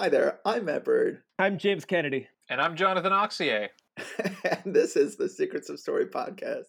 Hi there, I'm Matt Bird. I'm James Kennedy. And I'm Jonathan Auxier. and this is the Secrets of Story podcast.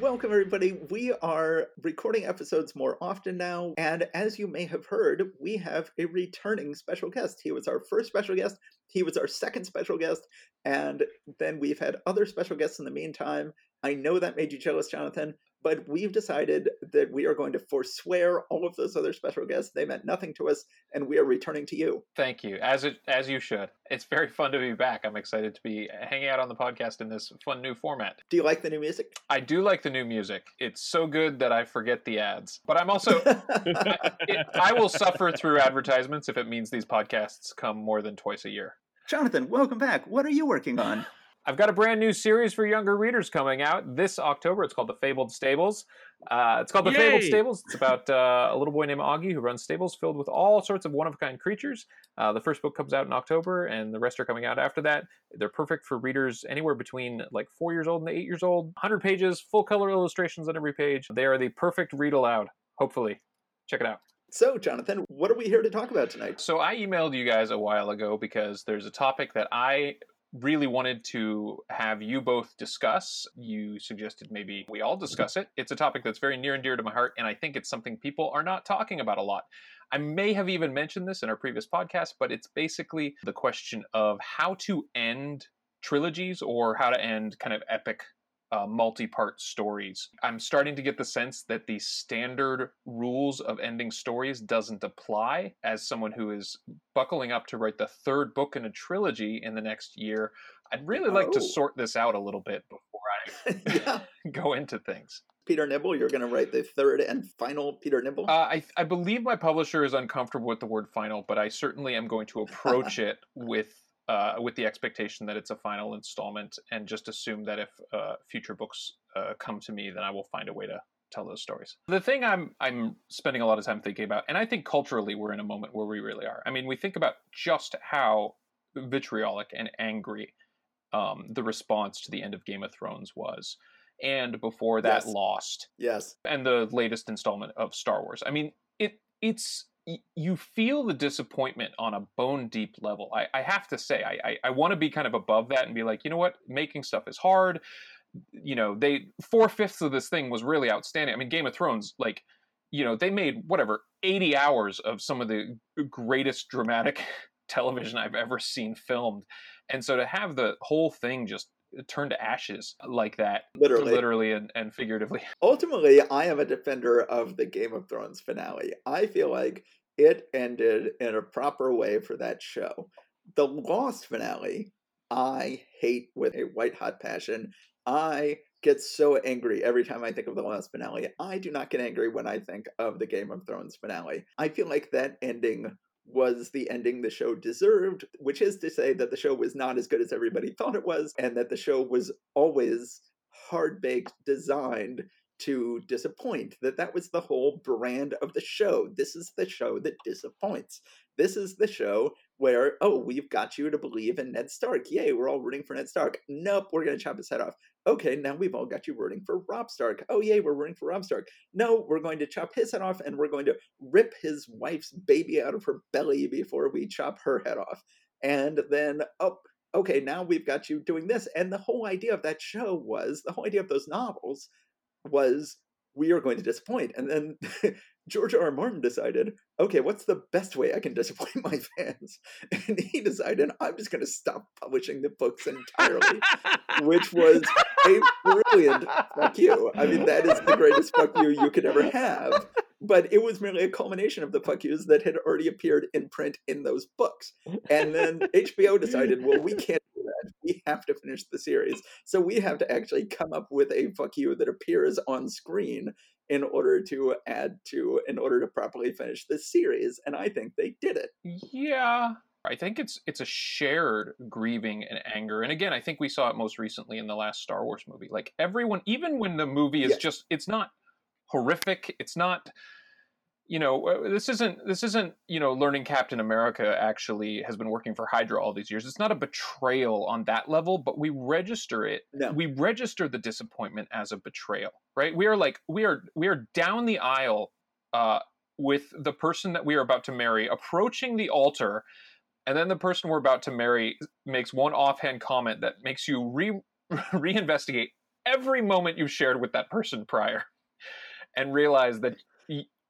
Welcome, everybody. We are recording episodes more often now, and as you may have heard, we have a returning special guest. He was our first special guest, he was our second special guest, and then we've had other special guests in the meantime. I know that made you jealous, Jonathan, but we've decided that we are going to forswear all of those other special guests. They meant nothing to us, and we are returning to you. Thank you, as it as you should. It's very fun to be back. I'm excited to be hanging out on the podcast in this fun new format. Do you like the new music? I do like the new music. It's so good that I forget the ads. But I'm also it, I will suffer through advertisements if it means these podcasts come more than twice a year. Jonathan, welcome back. What are you working on? I've got a brand new series for younger readers coming out this October. It's called The Fabled Stables. Uh, it's called The Yay! Fabled Stables. It's about uh, a little boy named Augie who runs stables filled with all sorts of one of a kind creatures. Uh, the first book comes out in October, and the rest are coming out after that. They're perfect for readers anywhere between like four years old and eight years old. 100 pages, full color illustrations on every page. They are the perfect read aloud, hopefully. Check it out. So, Jonathan, what are we here to talk about tonight? So I emailed you guys a while ago because there's a topic that I really wanted to have you both discuss. You suggested maybe we all discuss it. It's a topic that's very near and dear to my heart, and I think it's something people are not talking about a lot. I may have even mentioned this in our previous podcast, but it's basically the question of how to end trilogies or how to end kind of epic uh, multi-part stories. I'm starting to get the sense that the standard rules of ending stories doesn't apply. As someone who is buckling up to write the third book in a trilogy in the next year, I'd really like to Oh. sort this out a little bit before yeah. I go into things. Peter Nimble, you're going to write the third and final Peter Nimble? Uh, I, I believe my publisher is uncomfortable with the word final, but I certainly am going to approach it with uh, with the expectation that it's a final installment, and just assume that if uh, future books uh, come to me, then I will find a way to tell those stories. The thing I'm I'm spending a lot of time thinking about, and I think culturally we're in a moment where we really are. I mean, we think about just how vitriolic and angry um, the response to the end of Game of Thrones was, and before that, Yes. Lost yes. and the latest installment of Star Wars. I mean, it it's you feel the disappointment on a bone deep level. I, I have to say, I I, I want to be kind of above that and be like, you know what, making stuff is hard. You know, they four fifths of this thing was really outstanding. I mean, Game of Thrones, like, you know, they made whatever eighty hours of some of the greatest dramatic television I've ever seen filmed, and so to have the whole thing just turn to ashes like that Literally. literally and, and figuratively Ultimately, I am a defender of the Game of Thrones finale. I feel like it ended in a proper way for that show. The Lost finale, I hate with a white hot passion. I get so angry every time I think of the Lost finale. I do not get angry when I think of the Game of Thrones finale. I feel like that ending was the ending the show deserved, which is to say that the show was not as good as everybody thought it was, and that the show was always hard baked, designed to disappoint. That that was the whole brand of the show. This is the show that disappoints. This is the show where, oh, we've got you to believe in Ned Stark. Yay, we're all rooting for Ned Stark. Nope, we're going to chop his head off. Okay, now we've all got you rooting for Rob Stark. Oh, yay, we're rooting for Rob Stark. No, we're going to chop his head off and we're going to rip his wife's baby out of her belly before we chop her head off. And then, oh, okay, now we've got you doing this. And the whole idea of that show was the whole idea of those novels was we are going to disappoint. And then George R. R. Martin decided, okay, what's the best way I can disappoint my fans? And he decided, I'm just going to stop publishing the books entirely, which was a brilliant fuck you. I mean, that is the greatest fuck you you could ever have. But it was merely a culmination of the fuck yous that had already appeared in print in those books. And then HBO decided, well, we can't do that. We have to finish the series. So we have to actually come up with a fuck you that appears on screen in order to add to, in order to properly finish the series. And I think they did it. Yeah. I think it's it's a shared grieving and anger. And again, I think we saw it most recently in the last Star Wars movie. Like everyone even when the movie is Yeah. just it's not horrific, it's not you know this isn't this isn't you know learning captain america actually has been working for hydra all these years it's not a betrayal on that level but we register it No. we register the disappointment as a betrayal right we are like we are we are down the aisle uh with the person that we are about to marry approaching the altar and then the person we're about to marry makes one offhand comment that makes you re reinvestigate every moment you've shared with that person prior and realize that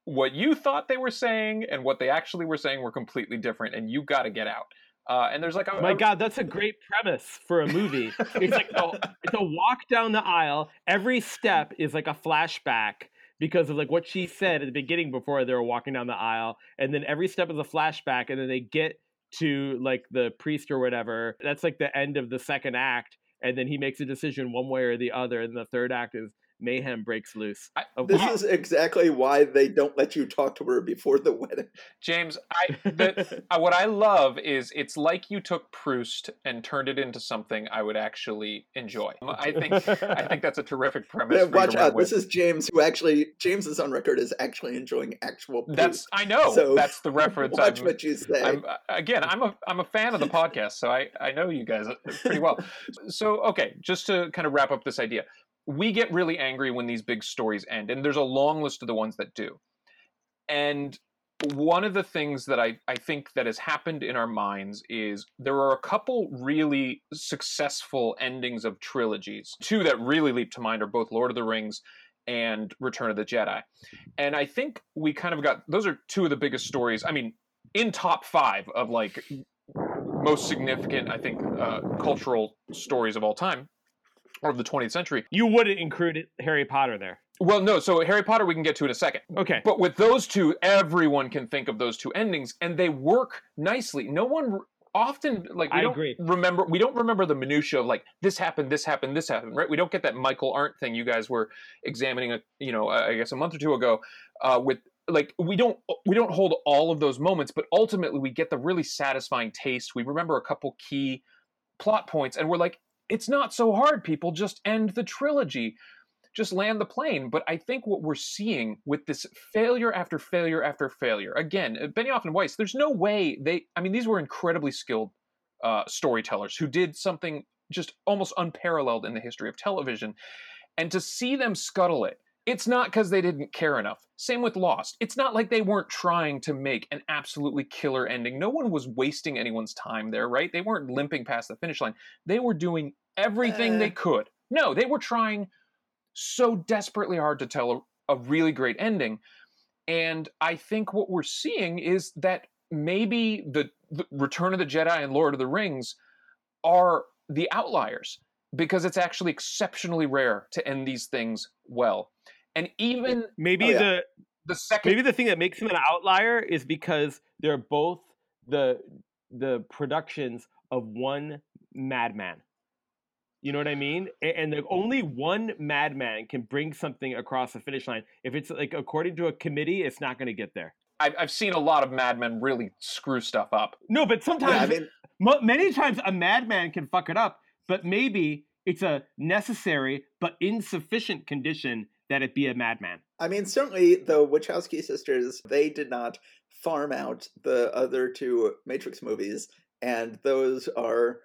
what you thought they were saying and what they actually were saying were completely different and you got to get out uh, and there's like a, My God, that's a great premise for a movie. It's like a, it's a walk down the aisle. Every step is like a flashback because of like what she said at the beginning before they were walking down the aisle, and then every step is a flashback, and then they get to like the priest or whatever. That's like the end of the second act, and then he makes a decision one way or the other, and the third act is mayhem breaks loose. I- This wow. is exactly why they don't let you talk to her before the wedding. james i the, uh, what i love is it's like you took proust and turned it into something i would actually enjoy i think i think that's a terrific premise Yeah, for you to watch out. with. This is James, who actually James is on record as actually enjoying actual. Poop. that's i know So, that's the reference Watch I'm, what you say. I'm, uh, again, I'm a I'm a fan of the podcast, so I I know you guys pretty well. So okay, just to kind of wrap up this idea, we get really angry when these big stories end, and there's a long list of the ones that do. And one of the things that I, I think that has happened in our minds is there are a couple really successful endings of trilogies. Two that really leap to mind are both Lord of the Rings and Return of the Jedi. And I think we kind of got those are two of the biggest stories. I mean, in top five of like most significant, I think, uh, cultural stories of all time or of the 20th century. you wouldn't include Harry Potter there. Well, no, so Harry Potter we can get to in a second. Okay. But with those two, everyone can think of those two endings, and they work nicely. No one often like we I don't agree. remember we don't remember the minutia of like this happened, this happened, this happened, right? We don't get that Michael Arndt thing you guys were examining, a, you know, I guess a month or two ago, uh, with like we don't we don't hold all of those moments, but ultimately we get the really satisfying taste. We remember a couple key plot points, and we're like, it's not so hard, people. Just end the trilogy just land the plane. But I think what we're seeing with this failure after failure after failure, again, uh, Benioff and Weiss, there's no way they, I mean, these were incredibly skilled uh, storytellers who did something just almost unparalleled in the history of television. And to see them scuttle it, it's not because they didn't care enough. Same with Lost. It's not like they weren't trying to make an absolutely killer ending. No one was wasting anyone's time there, right? They weren't limping past the finish line. They were doing everything Eh. they could. No, they were trying so desperately hard to tell a, a really great ending. And I think what we're seeing is that maybe the, the Return of the Jedi and Lord of the Rings are the outliers because it's actually exceptionally rare to end these things well. And even Maybe Oh, yeah. the the second maybe the thing that makes him an outlier is because they're both the the productions of one madman. You know what I mean? A- And the only one madman can bring something across the finish line. If it's like according to a committee, it's not going to get there. I've, I've seen a lot of madmen really screw stuff up. No, but yeah, sometimes, I mean, mo- many times, a madman can fuck it up. But maybe it's a necessary but insufficient condition that it be a madman. I mean, certainly the Wachowski sisters, they did not farm out the other two Matrix movies, and those are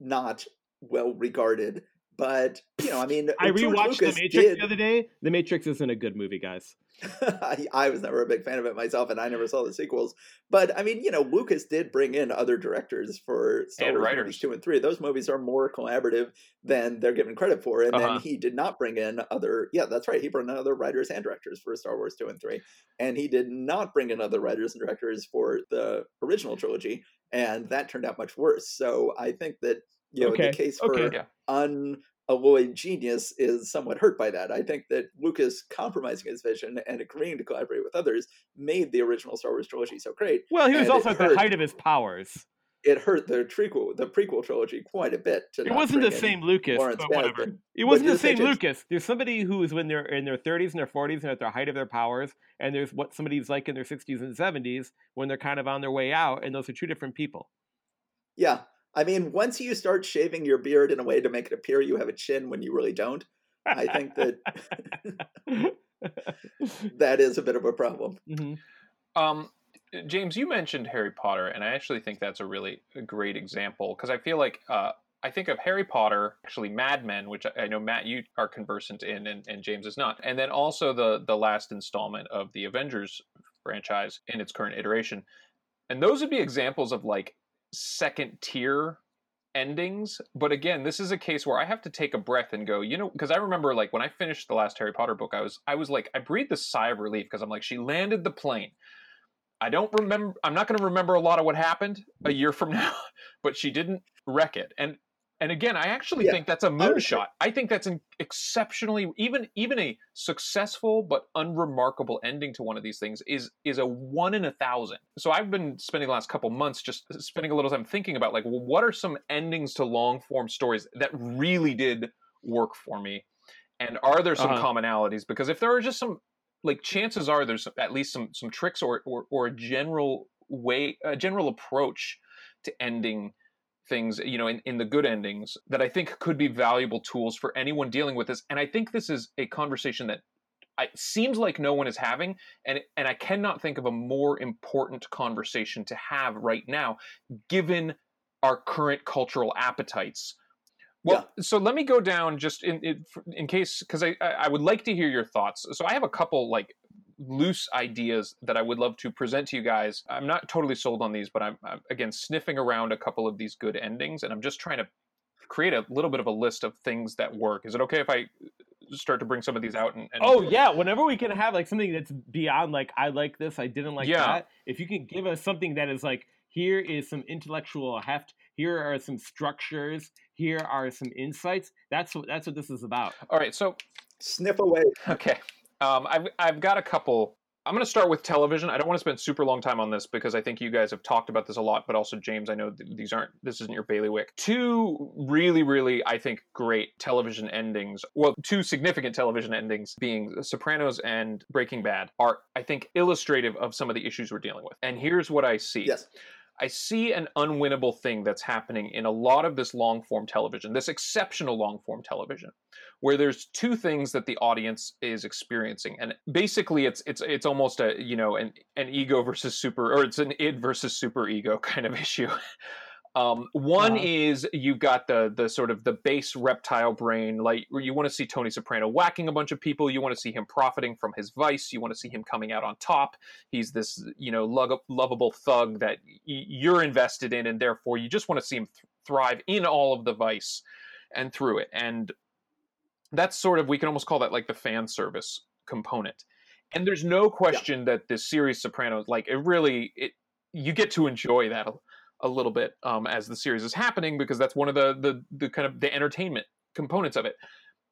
not well regarded. But you know, I mean, I George rewatched The Matrix did- the other day. The Matrix isn't a good movie, guys. I, I was never a big fan of it myself, and I never saw the sequels. But I mean, you know, Lucas did bring in other directors for Star And Wars writers. movies two and three. Those movies are more collaborative than they're given credit for. And Uh-huh. then he did not bring in other. Yeah, that's right. He brought in other writers and directors for Star Wars two and three, and he did not bring in other writers and directors for the original trilogy, and that turned out much worse. So I think that you know Okay, the case for okay. Unalloyed genius is somewhat hurt by that. I think that Lucas compromising his vision and agreeing to collaborate with others made the original Star Wars trilogy so great. Well, he was also at the height of his powers. It hurt the prequel, the prequel trilogy quite a bit. To It wasn't the same Lucas, Lawrence but whatever. Kasdan. It wasn't the same James? Lucas. There's somebody who is when they're in their 30s and their 40s and at the height of their powers, and there's what somebody's like in their 60s and 70s when they're kind of on their way out, and those are two different people. Yeah, I mean, once you start shaving your beard in a way to make it appear you have a chin when you really don't, I think that that is a bit of a problem. Mhm. Um, James, you mentioned Harry Potter, and I actually think that's a really great example because I feel like uh, I think of Harry Potter, actually Mad Men, which I know Matt you are conversant in, and, and James is not, and then also the the last installment of the Avengers franchise in its current iteration, and those would be examples of like second tier endings. But again, this is a case where I have to take a breath and go, you know, because I remember like when I finished the last Harry Potter book, I was I was like I breathed a sigh of relief because I'm like she landed the plane. I don't remember. I'm not going to remember a lot of what happened a year from now, but she didn't wreck it. And and again, I actually yeah. think that's a moonshot. I think that's an exceptionally even even a successful but unremarkable ending to one of these things is is a one in a thousand. So I've been spending the last couple months just spending a little time thinking about like, well, what are some endings to long form stories that really did work for me, and are there some uh-huh. commonalities? Because if there are just some like chances are there's at least some some tricks or or, or a general way a general approach to ending things, you know, in, in the good endings that I think could be valuable tools for anyone dealing with this. And I think this is a conversation that it seems like no one is having, and and I cannot think of a more important conversation to have right now, given our current cultural appetites. Well, yeah. so let me go down just in in, in case because I I would like to hear your thoughts. So I have a couple like loose ideas that I would love to present to you guys. I'm not totally sold on these, but I'm, I'm, again sniffing around a couple of these good endings, and I'm just trying to create a little bit of a list of things that work. Is it okay if I uh, start to bring some of these out? And, and... oh yeah, whenever we can have like something that's beyond like I like this, I didn't like yeah. that. If you can give us something that is like here is some intellectual heft, here are some structures, here are some insights. That's what that's what this is about. All right, so sniff away. Okay. Um, I've I've got a couple. I'm going to start with television. I don't want to spend super long time on this because I think you guys have talked about this a lot, but also James, I know these aren't this isn't your bailiwick. Two really really I think great television endings. Well, two significant television endings being Sopranos and Breaking Bad are I think illustrative of some of the issues we're dealing with. And here's what I see. Yes. I see an unwinnable thing that's happening in a lot of this long form television, this exceptional long form television, where there's two things that the audience is experiencing, and basically it's it's it's almost a you know an an ego versus super, or it's an id versus super ego kind of issue. Um, one uh-huh. is you've got the the sort of the base reptile brain, like you want to see Tony Soprano whacking a bunch of people, you want to see him profiting from his vice, you want to see him coming out on top. He's this you know lo- lovable thug that y- you're invested in, and therefore you just want to see him th- thrive in all of the vice and through it. And that's sort of we can almost call that like the fan service component. And there's no question yeah. that this series Sopranos, like it really it you get to enjoy that a little bit um, as the series is happening because that's one of the, the the kind of the entertainment components of it.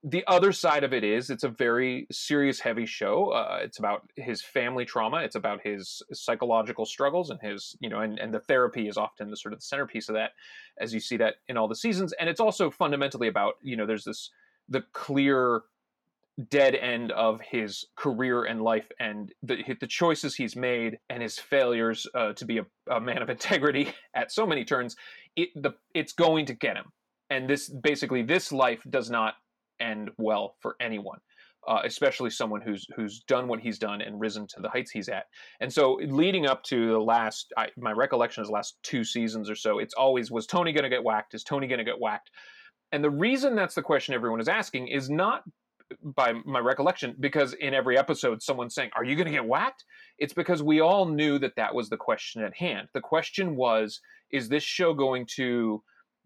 The other side of it is it's a very serious, heavy show. Uh, it's about his family trauma. It's about his psychological struggles and his, you know, and, and the therapy is often the sort of the centerpiece of that, as you see that in all the seasons. And it's also fundamentally about, you know, there's this the clear dead end of his career and life and the the choices he's made and his failures uh, to be a, a, man of integrity at so many turns it the it's going to get him and this basically this life does not end well for anyone uh, especially someone who's who's done what he's done and risen to the heights he's at. And so, leading up to the last, I, my recollection is last two seasons or so, it's always was Tony going to get whacked? Is Tony going to get whacked? And the reason that's the question everyone is asking is not by my recollection because in every episode someone's saying are you going to get whacked? It's because we all knew that that was the question at hand. The question was is this show going to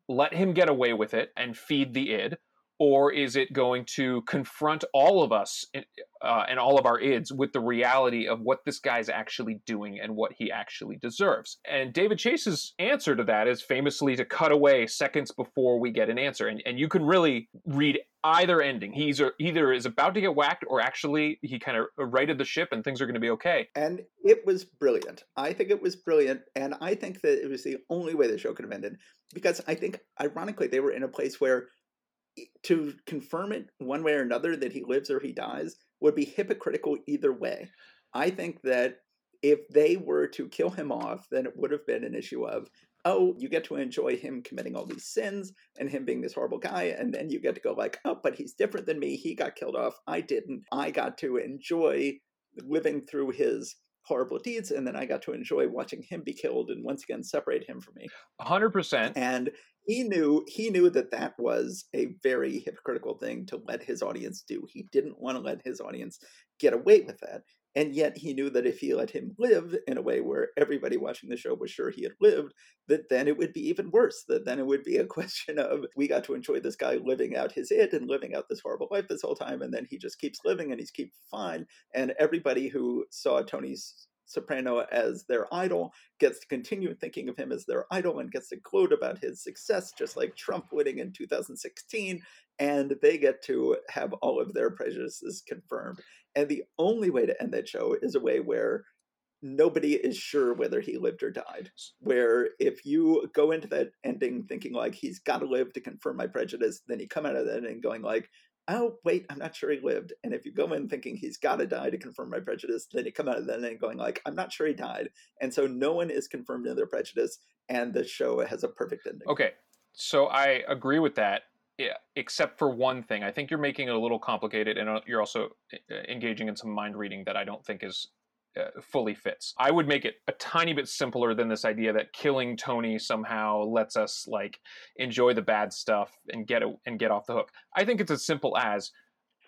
let him get away with it and feed the id or is it going to confront all of us uh, and all of our ids with the reality of what this guy's actually doing and what he actually deserves? And David Chase's answer to that is famously to cut away seconds before we get an answer. And, and you can really read either ending. He's either is about to get whacked or actually he kind of righted the ship and things are going to be okay. And it was brilliant. I think it was brilliant. And I think that it was the only way the show could have ended because I think, ironically, they were in a place where to confirm it one way or another that he lives or he dies would be hypocritical either way. I think that if they were to kill him off, then it would have been an issue of, oh, you get to enjoy him committing all these sins and him being this horrible guy, and then you get to go like, oh, but he's different than me. He got killed off. I didn't. I got to enjoy living through his horrible deeds, and then I got to enjoy watching him be killed and once again separate him from me. Hundred percent. And he knew he knew that that was a very hypocritical thing to let his audience do. He didn't want to let his audience get away with that. And yet he knew that if he let him live in a way where everybody watching the show was sure he had lived, that then it would be even worse. That then it would be a question of we got to enjoy this guy living out his it and living out this horrible life this whole time, and then he just keeps living and he's keep fine. And everybody who saw Tony's Soprano as their idol, gets to continue thinking of him as their idol, and gets to gloat about his success, just like Trump winning in 2016. And they get to have all of their prejudices confirmed. And the only way to end that show is a way where nobody is sure whether he lived or died. Where if you go into that ending thinking like he's got to live to confirm my prejudice, then you come out of that ending going like, oh wait, I'm not sure he lived. And if you go in thinking he's got to die to confirm my prejudice, then you come out of that ending going like, I'm not sure he died. And so no one is confirmed in their prejudice, and the show has a perfect ending. Okay, so I agree with that. Except for one thing. I think you're making it a little complicated, and uh, you're also uh, engaging in some mind reading that I don't think is uh, fully fits. I would make it a tiny bit simpler than this idea that killing Tony somehow lets us like enjoy the bad stuff and get it and get off the hook. I think it's as simple as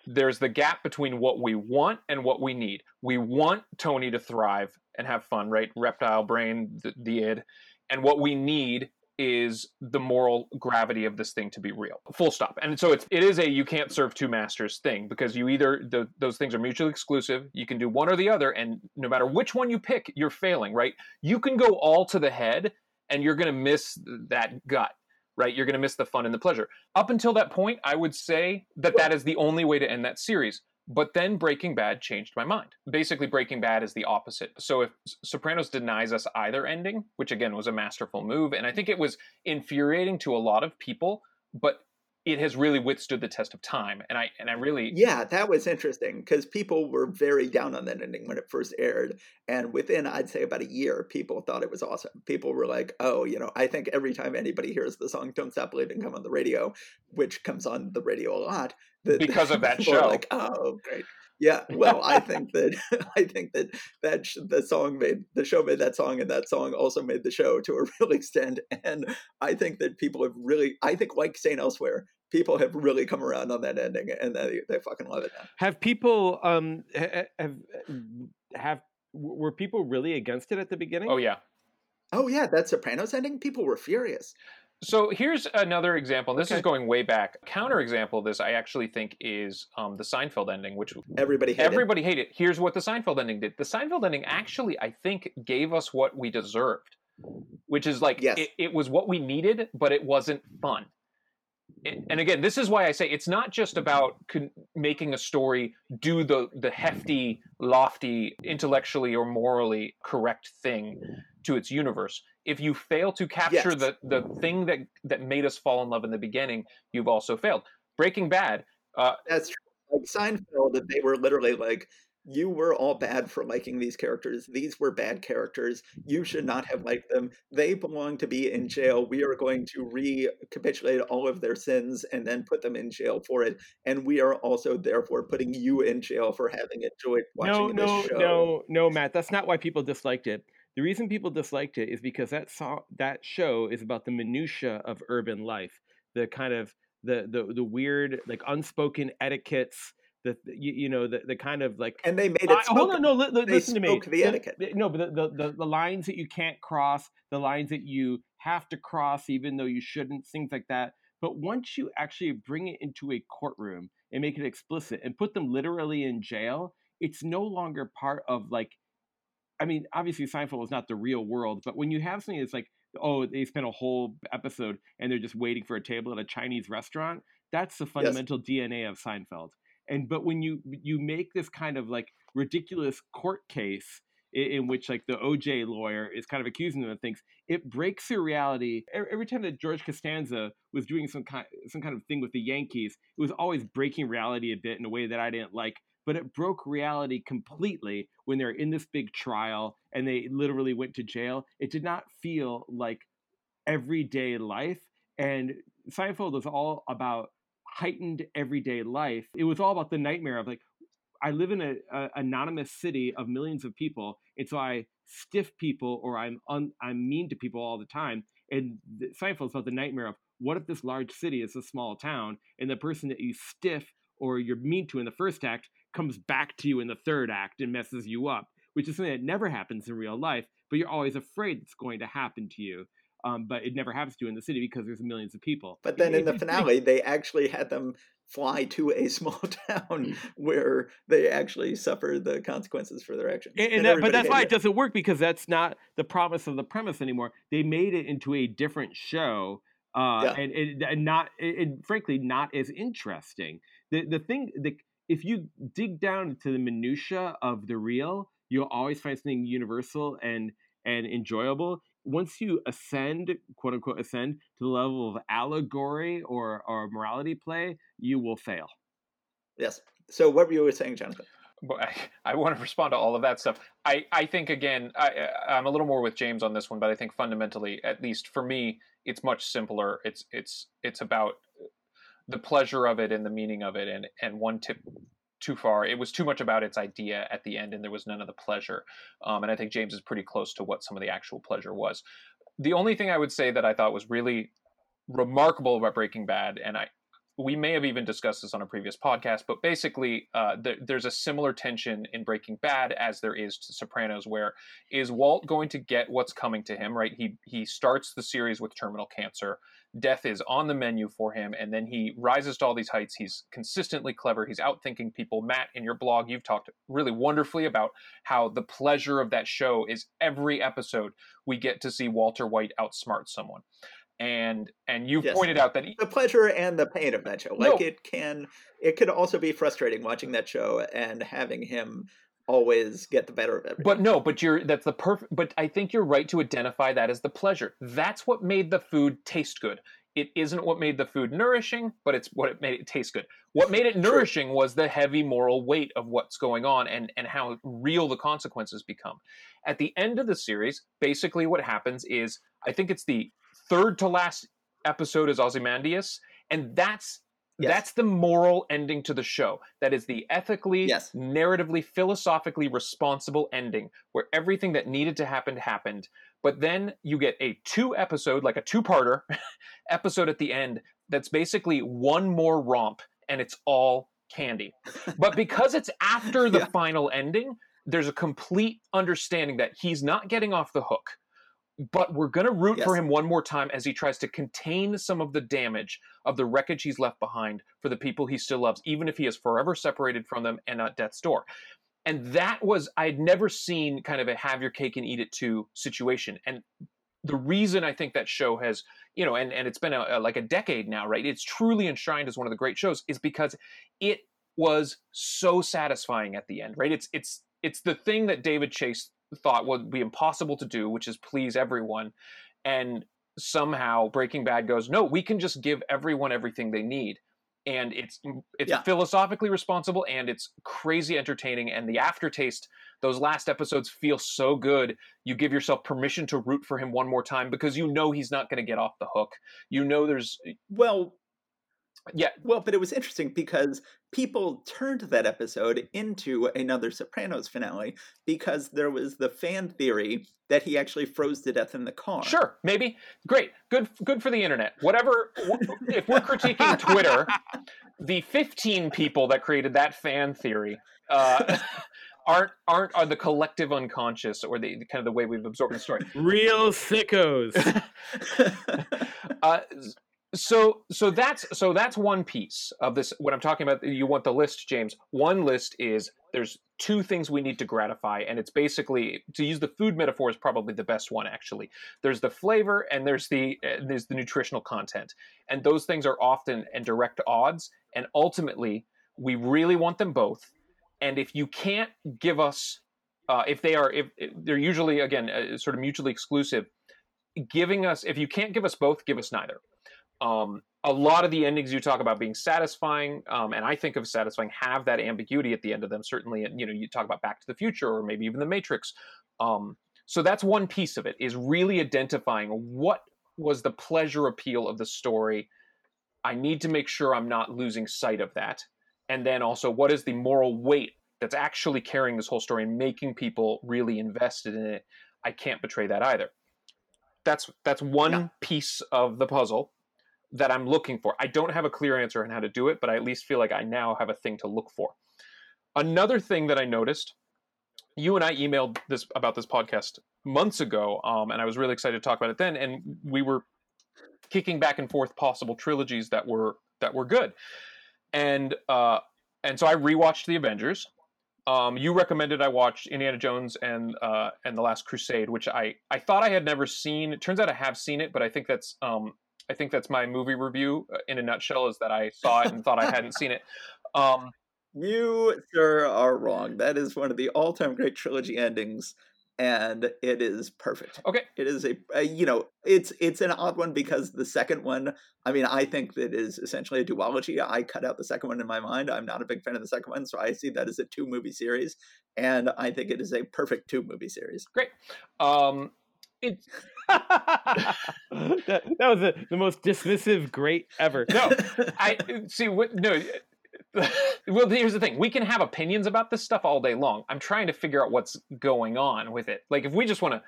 there's the gap between what we want and what we need. We want Tony to thrive and have fun, right? Reptile brain, the, the id, and what we need is the moral gravity of this thing to be real. Full stop. And so it's it is a you can't serve two masters thing because you either the, those things are mutually exclusive you can do one or the other and no matter which one you pick you're failing right? You can go all to the head and you're going to miss that gut right? You're going to miss the fun and the pleasure. Up until that point i would say that that is the only way to end that series but then Breaking Bad changed my mind. Basically, Breaking Bad is the opposite. So if Sopranos denies us either ending, which again was a masterful move, and I think it was infuriating to a lot of people, but it has really withstood the test of time and i and i really yeah that was interesting because people were very down on that ending when it first aired and within i'd say about a year people thought it was awesome people were like oh you know i think every time anybody hears the song don't stop believing come on the radio which comes on the radio a lot that because of that show. Like, oh, great. Yeah, well, I think that I think that that sh- the song made the show made that song, and that song also made the show to a real extent. And I think that people have really, I think, like saying Elsewhere, people have really come around on that ending, and they they fucking love it now. Have people um have have were people really against it at the beginning? Oh yeah. Oh yeah, that Sopranos ending, people were furious. So here's another example. This okay. is going way back. Counter example of this, I actually think, is um, the Seinfeld ending, which everybody hated. everybody hated. Here's what the Seinfeld ending did. The Seinfeld ending actually, I think, gave us what we deserved, which is like yes. it, it was what we needed, but it wasn't fun. It, and again, this is why I say it's not just about con- making a story do the the hefty, lofty, intellectually or morally correct thing to its universe if you fail to capture yes. the the thing that that made us fall in love in the beginning, you've also failed. Breaking Bad. Uh, That's true. Like Seinfeld, they were literally like, "You were all bad for liking these characters. These were bad characters. You should not have liked them. They belong to be in jail. We are going to recapitulate all of their sins and then put them in jail for it. And we are also therefore putting you in jail for having enjoyed watching no, this show." No, no, no, Matt. That's not why people disliked it the reason people disliked it is because that saw that show is about the minutia of urban life, the kind of the the the weird like unspoken etiquettes. The, you, you know the, the kind of like and they made it I, hold on no li, li, listen to me. the, the etiquette. no but the, the, the lines that you can't cross the lines that you have to cross even though you shouldn't things like that. But once you actually bring it into a courtroom and make it explicit and put them literally in jail it's no longer part of like I mean, obviously Seinfeld is not the real world, but when you have something that's like, oh, they spent a whole episode and they're just waiting for a table at a Chinese restaurant, that's the fundamental yes. DNA of Seinfeld. And but when you you make this kind of like ridiculous court case in, in which like the OJ lawyer is kind of accusing them of things, it breaks the reality. Every time that George Costanza was doing some kind some kind of thing with the Yankees, it was always breaking reality a bit in a way that I didn't like but it broke reality completely when they're in this big trial and they literally went to jail. It did not feel like everyday life. And Seinfeld was all about heightened everyday life. It was all about the nightmare of like, I live in an anonymous city of millions of people, and so I stiff people or I'm un, I'm mean to people all the time. And Seinfeld's about the nightmare of what if this large city is a small town, and the person that you stiff or you're mean to in the first act comes back to you in the third act and messes you up, which is something that never happens in real life, but you're always afraid it's going to happen to you. Um, but it never happens to you in the city because there's millions of people. But then It- in the it- finale, they actually had them fly to a small town where they actually suffer the consequences for their actions. And, and that, but that's why hated it doesn't work because that's not the promise of the premise anymore. They made it into a different show, uh, Yeah. and, and, and not, and frankly, not as interesting. The the thing, the if you dig down into the minutia of the real, you'll always find something universal and and enjoyable. Once you ascend, quote unquote, ascend to the level of allegory or or morality play, you will fail. Yes. So what were you saying, Jonathan? but I, I want to respond to all of that stuff. I, I think again, I, I'm a little more with James on this one, but I think fundamentally, at least for me, it's much simpler. It's it's it's about the pleasure of it and the meaning of it, and and one tip too far. It was too much about its idea at the end, and there was none of the pleasure. Um, and I think James is pretty close to what some of the actual pleasure was. The only thing I would say that I thought was really remarkable about Breaking Bad, and I we may have even discussed this on a previous podcast, but basically, uh, th- there's a similar tension in Breaking Bad as there is to Sopranos, where is Walt going to get what's coming to him? Right, he he starts the series with terminal cancer. Death is on the menu for him, and then he rises to all these heights. He's consistently clever. He's outthinking people. Matt, in your blog, you've talked really wonderfully about how the pleasure of that show is every episode we get to see Walter White outsmart someone. And and you've Yes. pointed out that he, The pleasure and the pain of that show. No. Like it can, it could also be frustrating watching that show and having him always get the better of everything. But no, but you're that's the perfect. But I think you're right to identify that as the pleasure. That's what made the food taste good. It isn't what made the food nourishing, but it's what it made it taste good. What made it nourishing was the heavy moral weight of what's going on and and how real the consequences become. At the end of the series, basically what happens is I think it's the third to last episode is Ozymandias, and that's Yes. that's the moral ending to the show. That is the ethically, Yes. narratively, philosophically responsible ending where everything that needed to happen happened. But then you get a two episode, like a two parter episode at the end that's basically one more romp and it's all candy. But because it's after the Yeah. final ending, there's a complete understanding that he's not getting off the hook. But we're going to root for him one more time as he tries to contain some of the damage of the wreckage he's left behind for the people he still loves, even if he is forever separated from them and at death's door. And that was, I had never seen kind of a have your cake and eat it too situation. And the reason I think that show has, you know, and, and it's been a, a- like a decade now, right? It's truly enshrined as one of the great shows, is because it was so satisfying at the end, right? It's it's it's the thing that David Chase thought would be impossible to do, which is please everyone. And somehow Breaking Bad goes, no, we can just give everyone everything they need. And it's it's Yeah. philosophically responsible and it's crazy entertaining. And the aftertaste, those last episodes feel so good. You give yourself permission to root for him one more time because you know he's not going to get off the hook. You know there's well, yeah, well, but it was interesting because people turned that episode into another Sopranos finale because there was the fan theory that he actually froze to death in the car. Sure, maybe. Great. Good good for the internet. Whatever if we're critiquing Twitter, the 15 people that created that fan theory uh, aren't aren't are the collective unconscious or the kind of the way we've absorbed the story. Real sickos. Uh, so so that's so that's one piece of this what i'm talking about you want the list james. One list is there's two things we need to gratify and it's basically to use the food metaphor is probably the best one actually. There's the flavor and there's the uh, there's the nutritional content. And those things are often and direct odds and ultimately we really want them both. And if you can't give us uh, if they are if, if they're usually again uh, sort of mutually exclusive giving us if you can't give us both give us neither um, a lot of the endings you talk about being satisfying, um, and I think of satisfying, have that ambiguity at the end of them. Certainly, you know, you talk about Back to the Future or maybe even The Matrix. Um, so that's one piece of it is really identifying what was the pleasure appeal of the story. I need to make sure I'm not losing sight of that, and then also what is the moral weight that's actually carrying this whole story and making people really invested in it, I can't betray that either. That's that's one yeah. piece of the puzzle that I'm looking for. I don't have a clear answer on how to do it, but I at least feel like I now have a thing to look for. Another thing that I noticed, you and I emailed this about this podcast months ago, um, and I was really excited to talk about it then. And we were kicking back and forth possible trilogies that were that were good, and uh, and so I rewatched the Avengers. Um, you recommended I watch Indiana Jones and uh, and the Last Crusade, which I I thought I had never seen. It turns out I have seen it, but I think that's um, I think that's my movie review uh, in a nutshell. Is that I saw it and thought I hadn't seen it. Um, you, sir, are wrong. That is one of the all-time great trilogy endings and it is perfect. Okay, it is a, a, you know it's it's an odd one because the second one. I mean, I think that is essentially a duology. I cut out the second one in my mind. I'm not a big fan of the second one, so I see that as a two movie series, and I think it is a perfect two movie series. Great. Um, it. that, that was the, the most dismissive great ever. No, I see. What no, well, here's the thing: we can have opinions about this stuff all day long. I'm trying to figure out what's going on with it. Like, if we just want to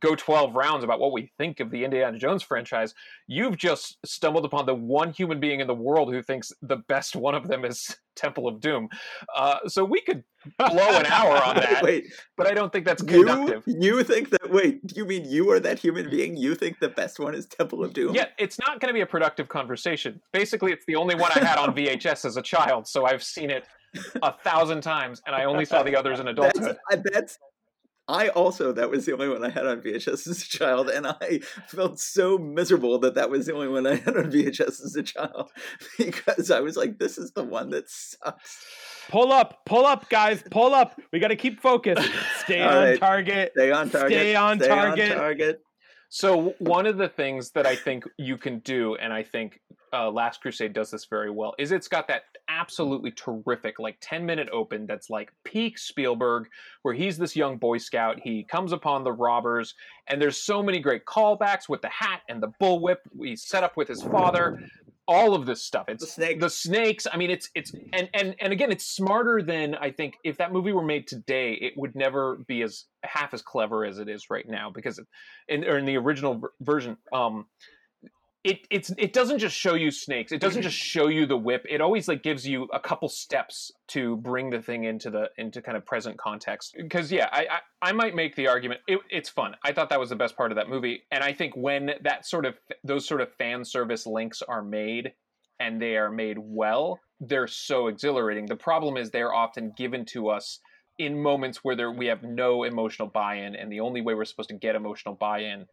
go 12 rounds about what we think of the Indiana Jones franchise, you've just stumbled upon the one human being in the world who thinks the best one of them is Temple of Doom. Uh, so we could blow an hour on that. wait, but I don't think that's conductive. You, you think that? Wait, you mean you are that human being? You think the best one is Temple of Doom? Yeah, it's not going to be a productive conversation. Basically, it's the only one I had on VHS as a child, so I've seen it a thousand times, and I only saw the others in adulthood. That's, that's I also that was the only one I had on VHS as a child, and I felt so miserable that that was the only one I had on VHS as a child because I was like, "This is the one that sucks." Pull up, pull up, guys, pull up. We got to keep focused. Stay on right. target. Stay on target. Stay on Stay target. On target. So one of the things that I think you can do, and I think uh, Last Crusade does this very well, is it's got that absolutely terrific like 10 minute open that's like peak Spielberg, where he's this young Boy Scout. He comes upon the robbers, and there's so many great callbacks with the hat and the bullwhip. He's set up with his father all of this stuff. It's the, snake. the snakes. I mean, it's it's and and and again, it's smarter than I think. If that movie were made today, it would never be as half as clever as it is right now because in or in the original version, um, it it's it doesn't just show you snakes. It doesn't just show you the whip. It always like gives you a couple steps to bring the thing into the into kind of present context. Because yeah, I, I, I might make the argument. It, it's fun. I thought that was the best part of that movie, and I think when that sort of those sort of fan service links are made and they are made well, they're so exhilarating. The problem is they're often given to us in moments where there, we have no emotional buy-in, and the only way we're supposed to get emotional buy-in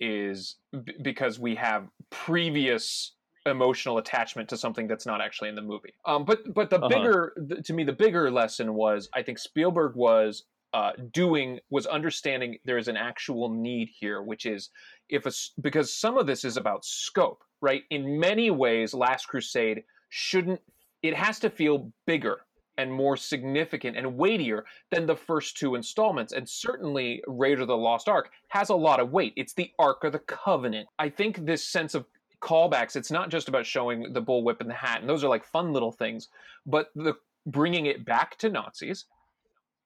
is b- because we have previous emotional attachment to something that's not actually in the movie. Um, but but the uh-huh. bigger to me the bigger lesson was I think Spielberg was uh, doing was understanding there is an actual need here, which is if a, because some of this is about scope, right? In many ways, Last Crusade shouldn't it has to feel bigger and more significant and weightier than the first two installments. And certainly, Raiders of the Lost Ark has a lot of weight. It's the Ark of the Covenant. I think this sense of callbacks, it's not just about showing the bullwhip and the hat, and those are like fun little things, but the bringing it back to Nazis,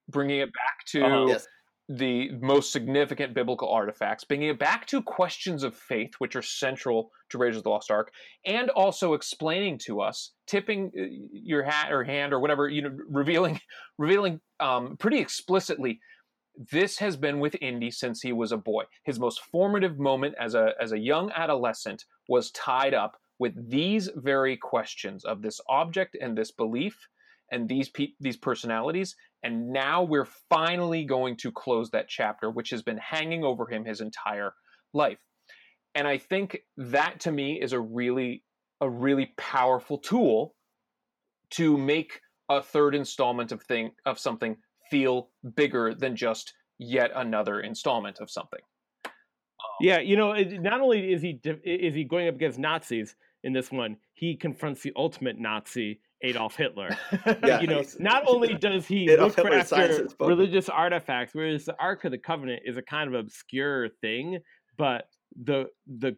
bringing it back to uh-huh. yes the most significant biblical artifacts, bringing it back to questions of faith, which are central to Raiders of the Lost Ark, and also explaining to us, tipping uh, your hat or hand or whatever, you know, revealing, revealing um, pretty explicitly, this has been with Indy since he was a boy. His most formative moment as a as a young adolescent was tied up with these very questions of this object and this belief and these pe- these personalities and now we're finally going to close that chapter which has been hanging over him his entire life. And i think that to me is a really a really powerful tool to make a third installment of thing of something feel bigger than just yet another installment of something. Um, yeah you know not only is he is he going up against nazis in this one he confronts the ultimate nazi Adolf Hitler. yeah. You know, not only does he Adolf look Hitler after religious artifacts, whereas the Ark of the Covenant is a kind of obscure thing, but the the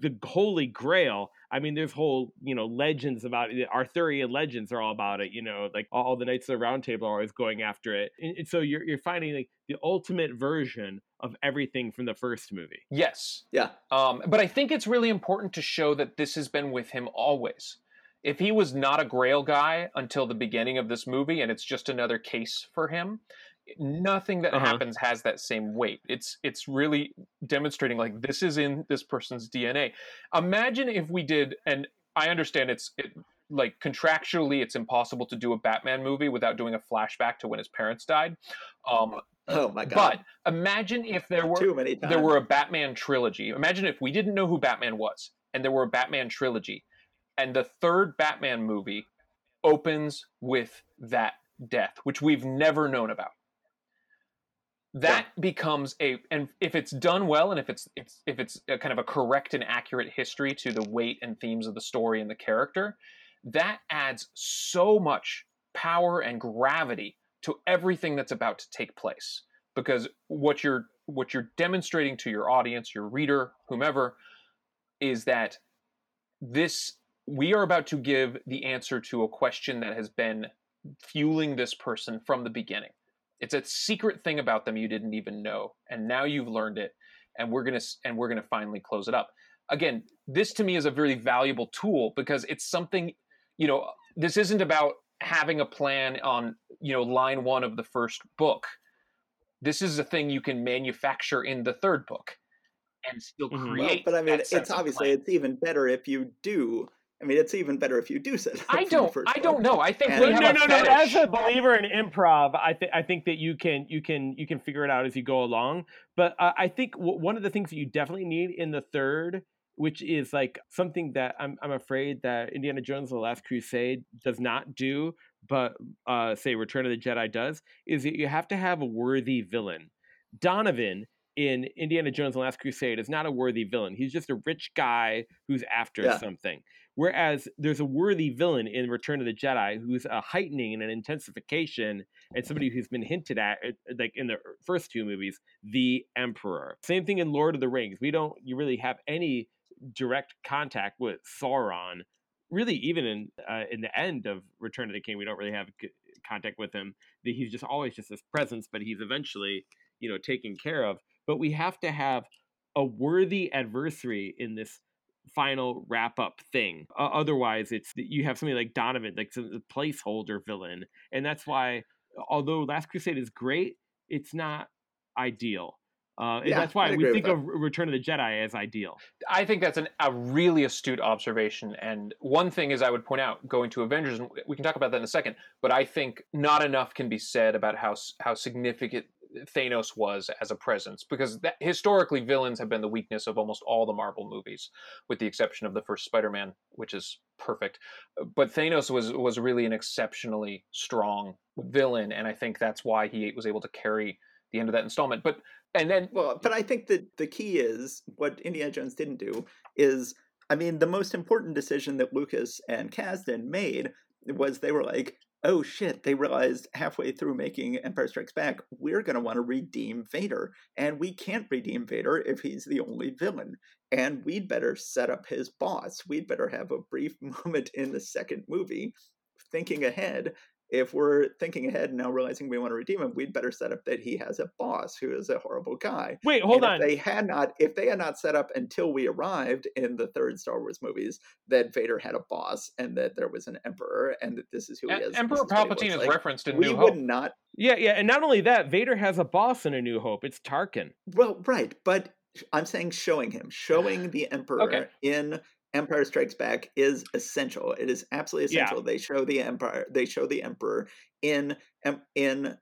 the Holy Grail, I mean, there's whole you know legends about it. Arthurian legends are all about it. You know, like all the knights of the Round Table are always going after it, and, and so you're you're finding like the ultimate version of everything from the first movie. Yes. Yeah. Um, but I think it's really important to show that this has been with him always. If he was not a Grail guy until the beginning of this movie, and it's just another case for him, nothing that Uh-huh. happens has that same weight. It's it's really demonstrating like this is in this person's DNA. Imagine if we did, and I understand it's it, like contractually it's impossible to do a Batman movie without doing a flashback to when his parents died. Um, Oh my god. but imagine if there were Too many there were a Batman trilogy. Imagine if we didn't know who Batman was, and there were a Batman trilogy, and the third Batman movie opens with that death, which we've never known about. That becomes a, and if it's done well, and if it's it's if it's a kind of a correct and accurate history to the weight and themes of the story and the character, that adds so much power and gravity to everything that's about to take place because what you're what you're demonstrating to your audience your reader whomever is that this we are about to give the answer to a question that has been fueling this person from the beginning it's a secret thing about them you didn't even know and now you've learned it and we're going to and we're going to finally close it up again this to me is a very valuable tool because it's something you know this isn't about having a plan on you know line one of the first book this is a thing you can manufacture in the third book and still Mhm. Well, Well, create but I mean, it's obviously plan. it's even better if you do. I mean, it's even better if you do set. it up i from the don't first i book. don't know i think And- we no, have no, a no, no. As a believer in improv, I think I think that you can you can you can figure it out as you go along. But uh, I think w- one of the things that you definitely need in the third, which is like something that I'm I'm afraid that Indiana Jones: The Last Crusade does not do, but uh, say Return of the Jedi does, is that you have to have a worthy villain. Donovan in Indiana Jones: The Last Crusade is not a worthy villain. He's just a rich guy who's after Yeah. something. Whereas there's a worthy villain in Return of the Jedi who's a heightening and an intensification, and somebody who's been hinted at, uh, like in the first two movies, the Emperor. Same thing in Lord of the Rings. We don't you really have any direct contact with Sauron. Really, even in uh, in the end of Return of the King, we don't really have contact with him. He's just always just this presence, but he's eventually, you know, taken care of. But we have to have a worthy adversary in this final wrap up thing. Uh, otherwise, it's you have something like Donovan, like some placeholder villain, and that's why, although Last Crusade is great, it's not ideal. Uh, and Yeah, that's why we think of Return of the Jedi as ideal. I think that's an, a really astute observation. And one thing is, I would point out, going to Avengers, and we can talk about that in a second. But I think not enough can be said about how how significant Thanos was as a presence, because that, historically, villains have been the weakness of almost all the Marvel movies, with the exception of the first Spider-Man, which is perfect. But Thanos was was really an exceptionally strong villain, and I think that's why he was able to carry the end of that installment. But and then Well, but I think that the key is what Indiana Jones didn't do is, I mean, the most important decision that Lucas and Kasdan made was they were like, oh shit, they realized halfway through making Empire Strikes Back, we're going to want to redeem Vader. And we can't redeem Vader if he's the only villain. And we'd better set up his boss. We'd better have a brief moment in the second movie thinking ahead if we're thinking ahead and now realizing we want to redeem him, we'd better set up that he has a boss who is a horrible guy. Wait, hold And on. If they had not, if they had not set up until we arrived in the third Star Wars movies that Vader had a boss and that there was an emperor and that this is who he is. Emperor this is what he Palpatine is like, referenced in we New would Hope. not. Yeah, yeah, and not only that, Vader has a boss in A New Hope. It's Tarkin. Well, right, but I'm saying showing him, showing the emperor Okay. in Empire Strikes Back is essential. It is absolutely Yeah. essential. They show the empire. They show the emperor in in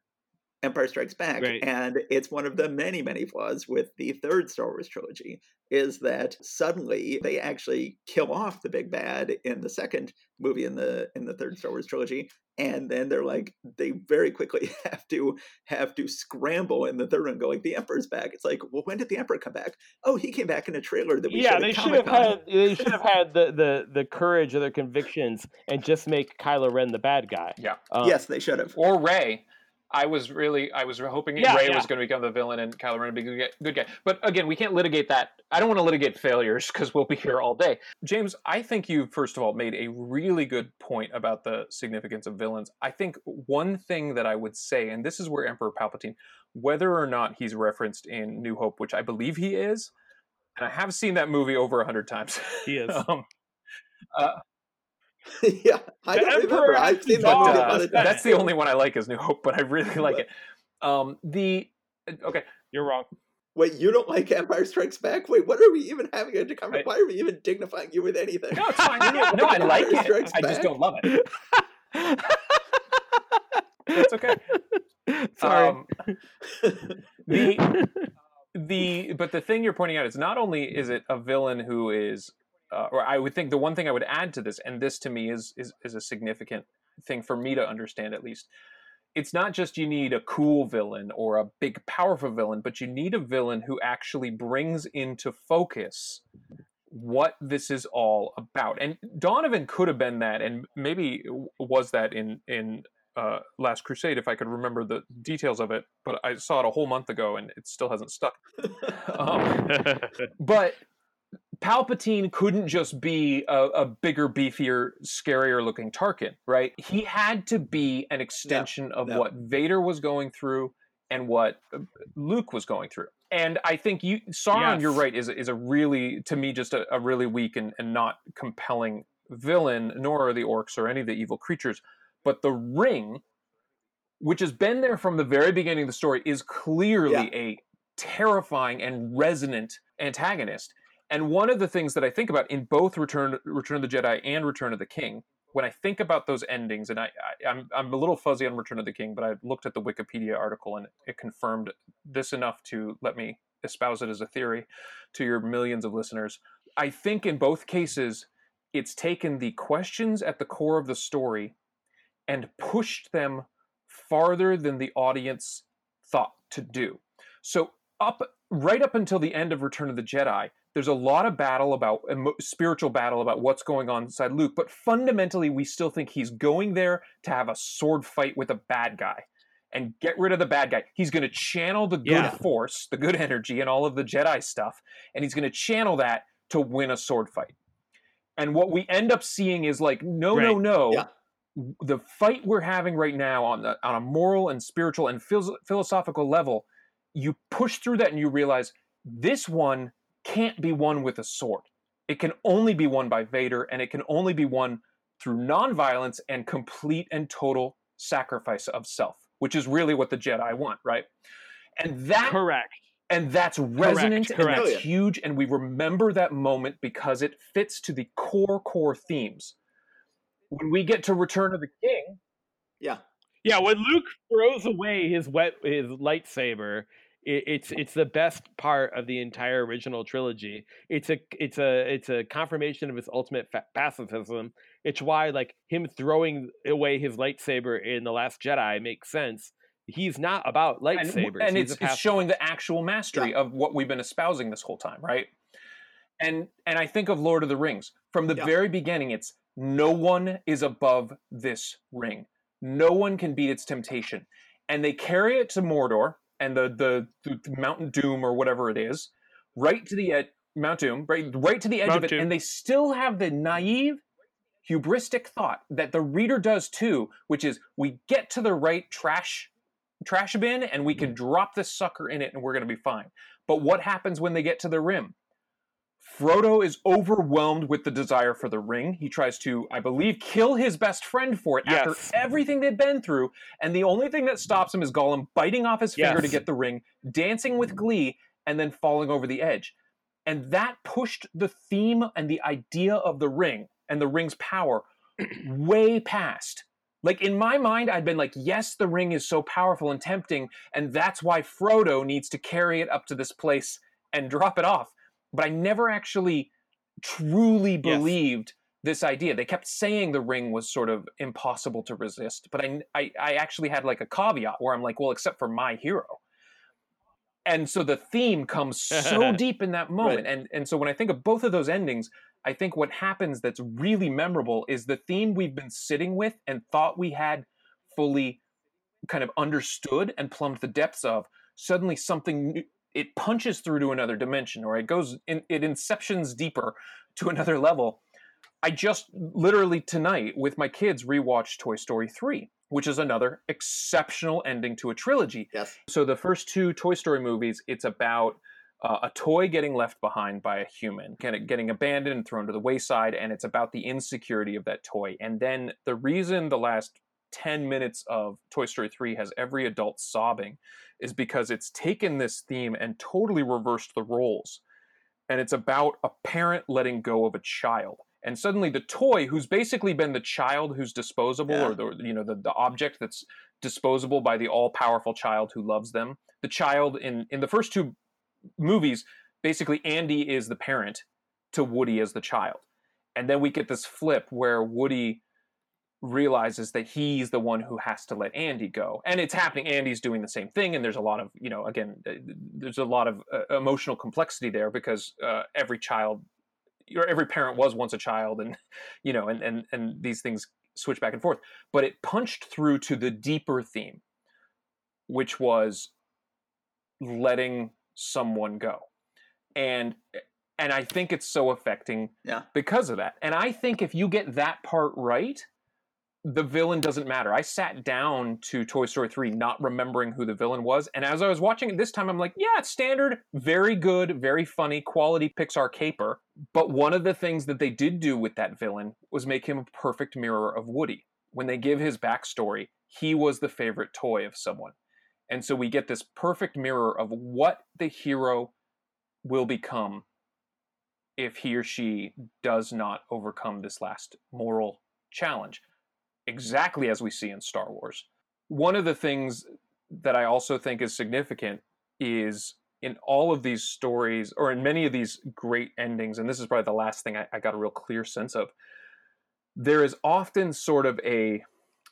Empire Strikes Back, Right. and it's one of the many many flaws with the third Star Wars trilogy is that suddenly they actually kill off the big bad in the second movie in the in the third Star Wars trilogy, and then they're like they very quickly have to have to scramble in the third one, and go like the Emperor's back. It's like, well, when did the Emperor come back? Oh, he came back in a trailer that we yeah, they should have had they should have had the, the the courage of their convictions and just make Kylo Ren the bad guy. Yeah. Um, yes, they should have. or Rey. I was really, I was hoping Yeah, Rey yeah. was going to become the villain and Kylo Ren would be a good guy. But again, we can't litigate that. I don't want to litigate failures because we'll be here all day. James, I think you first of all made a really good point about the significance of villains. I think one thing that I would say, and this is where Emperor Palpatine, whether or not he's referenced in New Hope, which I believe he is, and I have seen that movie over a hundred times. He is. um, uh, yeah, I The don't Emperor remember. I've seen that movie a lot of times. that's the only one I like is New Hope, but I really like it. Um, the okay, You're wrong. Wait, you don't like Empire Strikes Back? Wait, what are we even having a conversation? Why are we even dignifying you with anything? no, it's fine. No, I like Empire it. Strikes I just Back? don't love it. That's okay. Sorry. Um, the the but the thing you're pointing out is not only is it a villain who is uh, or I would think the one thing I would add to this and this to me is is is a significant thing for me to understand at least it's not just you need a cool villain or a big powerful villain but you need a villain who actually brings into focus what this is all about and Donovan could have been that and maybe was that in in uh, Last Crusade if I could remember the details of it, but I saw it a whole month ago and it still hasn't stuck. Um, but Palpatine couldn't just be a, a bigger, beefier, scarier looking Tarkin, right? He had to be an extension of no. what Vader was going through and what uh, Luke was going through. And I think you Sauron, Yes. you're right, is is a really to me just a, a really weak and, and not compelling villain, nor are the orcs or any of the evil creatures. But the ring, which has been there from the very beginning of the story, is clearly Yeah. a terrifying and resonant antagonist. And one of the things that I think about in both Return Return of the Jedi and Return of the King, when I think about those endings, and I, I I'm I'm a little fuzzy on Return of the King, but I looked at the Wikipedia article and it confirmed this enough to let me espouse it as a theory to your millions of listeners. I think in both cases, it's taken the questions at the core of the story and pushed them farther than the audience thought to do. So up right up until the end of Return of the Jedi, there's a lot of battle about spiritual battle about what's going on inside Luke, but fundamentally we still think he's going there to have a sword fight with a bad guy and get rid of the bad guy. He's going to channel the good Yeah. force, the good energy and all of the Jedi stuff, and he's going to channel that to win a sword fight. And what we end up seeing is like no no Right. no Yeah. the fight we're having right now on the, on a moral and spiritual and phil- philosophical level, you push through that and you realize this one can't be won with a sword. It can only be won by Vader, and it can only be won through nonviolence and complete and total sacrifice of self, which is really what the Jedi want, right? And that Correct. and that's resonant and correct. Oh, that's huge and we remember that moment because it fits to the core core themes when we get to return of the king Yeah. Yeah, when Luke throws away his wet his lightsaber, it, it's it's the best part of the entire original trilogy. It's a it's a it's a confirmation of his ultimate fa- pacifism. It's why like him throwing away his lightsaber in the Last Jedi makes sense. He's not about lightsabers. and He's it's, it's showing the actual mastery of what we've been espousing this whole time right and and i think of lord of the rings from the Yeah. very beginning it's no one is above this ring no one can beat its temptation and they carry it to mordor and the the, the mountain doom or whatever it is right to the edge mount doom right right to the edge Mount of it Doom. and they still have the naive hubristic thought that the reader does too which is we get to the right trash trash bin and we can mm. drop this sucker in it and we're going to be fine. But what happens when they get to the rim? Frodo is overwhelmed with the desire for the ring. He tries to, I believe, kill his best friend for it after everything they've been through. And the only thing that stops him is Gollum biting off his finger to get the ring, dancing with glee, and then falling over the edge. And that pushed the theme and the idea of the ring and the ring's power way past. Like in my mind, I'd been like, yes, the ring is so powerful and tempting, and that's why Frodo needs to carry it up to this place and drop it off. But I never actually truly Yes. believed this idea. They kept saying the ring was sort of impossible to resist, but I, I, I actually had like a caveat where I'm like, well, except for my hero. And so the theme comes so deep in that moment. And and so when I think of both of those endings, I think what happens that's really memorable is the theme we've been sitting with and thought we had fully kind of understood and plumbed the depths of, suddenly something it punches through to another dimension or it goes in, it inceptions deeper to another level. I just literally tonight with my kids rewatched Toy Story 3, which is another exceptional ending to a trilogy. Yes. So the first two Toy Story movies, it's about uh, a toy getting left behind by a human, getting, getting abandoned and thrown to the wayside, and it's about the insecurity of that toy. And then the reason the last 10 minutes of Toy Story 3 has every adult sobbing is because it's taken this theme and totally reversed the roles. And it's about a parent letting go of a child. And suddenly the toy, who's basically been the child who's disposable Yeah. or the you know the, the object that's disposable by the all-powerful child who loves them. The child in in the first two movies, basically Andy is the parent to Woody as the child. And then we get this flip where Woody realizes that he's the one who has to let Andy go. And it's happening. Andy's doing the same thing. And there's a lot of, you know, again, there's a lot of uh, emotional complexity there because uh, every child or every parent was once a child and, you know, and, and, and these things switch back and forth. But it punched through to the deeper theme, which was letting someone go. And and I think it's so affecting Yeah. because of that. And I think if you get that part right, the villain doesn't matter. I sat down to Toy Story 3 not remembering who the villain was. And as I was watching it this time, I'm like, yeah, it's standard, very good, very funny, quality Pixar caper. But one of the things that they did do with that villain was make him a perfect mirror of Woody. When they give his backstory, he was the favorite toy of someone. And so we get this perfect mirror of what the hero will become if he or she does not overcome this last moral challenge exactly as we see in Star Wars. One of the things that I also think is significant is in all of these stories, or in many of these great endings, and this is probably the last thing I, I got a real clear sense of, there is often sort of a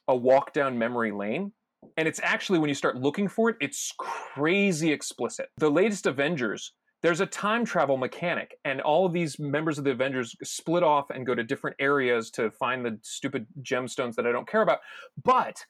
a walk down memory lane. And it's actually when you start looking for it, it's crazy explicit. The latest Avengers, there's a time travel mechanic, and all of these members of the Avengers split off and go to different areas to find the stupid gemstones that I don't care about. But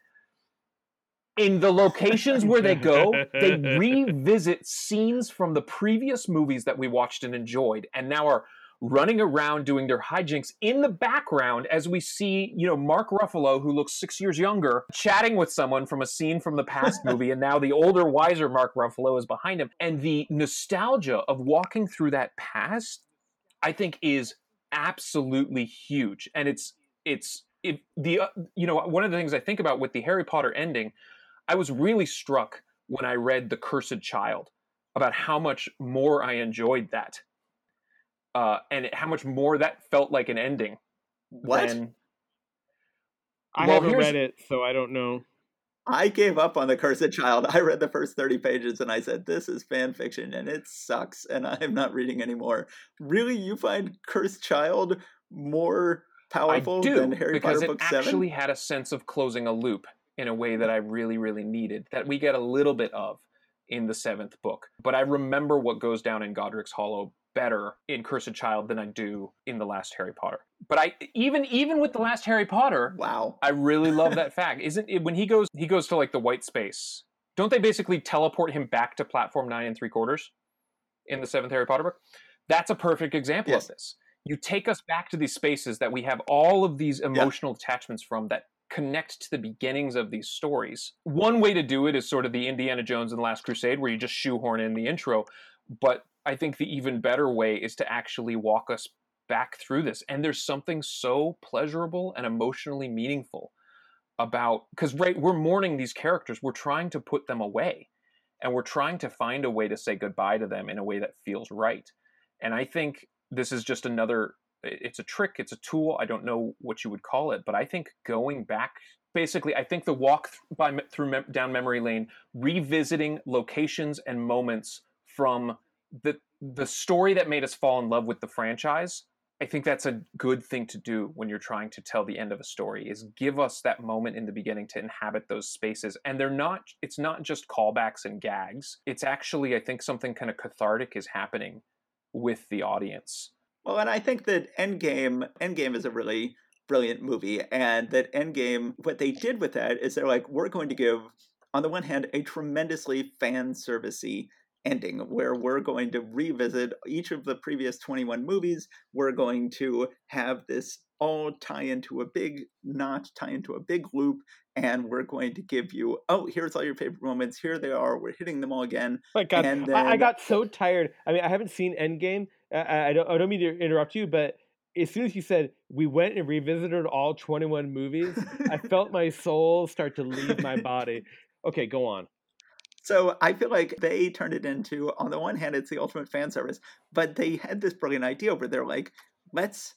in the locations where they go, they revisit scenes from the previous movies that we watched and enjoyed, and now are running around doing their hijinks in the background as we see, you know, Mark Ruffalo, who looks six years younger, chatting with someone from a scene from the past movie, and now the older, wiser Mark Ruffalo is behind him. And the nostalgia of walking through that past, I think, is absolutely huge. And it's it's it, the uh, you know one of the things I think about with the Harry Potter ending, I was really struck when I read The Cursed Child about how much more I enjoyed that uh, and it, how much more that felt like an ending. What? Than, I Well, haven't here's- read it, so I don't know. I gave up on the Cursed Child. I read the first 30 pages and I said, this is fan fiction and it sucks and I'm not reading anymore. Really, you find Cursed Child more powerful I do than Harry because Potter Book 7? actually had a sense of closing a loop in a way that I really, really needed. That we get a little bit of in the seventh book, but I remember what goes down in Godric's Hollow better in Cursed Child than I do in the last Harry Potter. But I even even with the last Harry Potter, Wow. I really love that fact. Isn't it when he goes he goes to like the white space? Don't they basically teleport him back to platform nine and three quarters in the seventh Harry Potter book? That's a perfect example Yes. of this. You take us back to these spaces that we have all of these emotional attachments from that connect to the beginnings of these stories. One way to do it is sort of the Indiana Jones and the Last Crusade, where you just shoehorn in the intro. But I think the even better way is to actually walk us back through this. And there's something so pleasurable and emotionally meaningful about because right we're mourning these characters. We're trying to put them away. And we're trying to find a way to say goodbye to them in a way that feels right. And i think this is just another it's a trick it's a tool. I don't know what you would call it but i think going back basically i think the walk by through down memory lane revisiting locations and moments from the the story that made us fall in love with the franchise I think that's a good thing to do when you're trying to tell the end of a story is give us that moment in the beginning to inhabit those spaces. And they're not it's not just callbacks and gags. It's actually I think something kind of cathartic is happening with the audience. Well, and I think that Endgame Endgame is a really brilliant movie. And that Endgame, what they did with that is they're like, we're going to give, on the one hand, a tremendously fan servicey ending where we're going to revisit each of the previous 21 movies. We're going to have this all tie into a big knot, tie into a big loop, and we're going to give you, oh, here's all your favorite moments. Here they are. We're hitting them all again. My God, And I, I got so tired. I mean, I haven't seen Endgame. I, I don't. I don't mean to interrupt you, but as soon as you said we went and revisited all 21 movies, I felt my soul start to leave my body. Okay, go on. So I feel like they turned it into, on the one hand, it's the ultimate fan service, but they had this brilliant idea where they're like, let's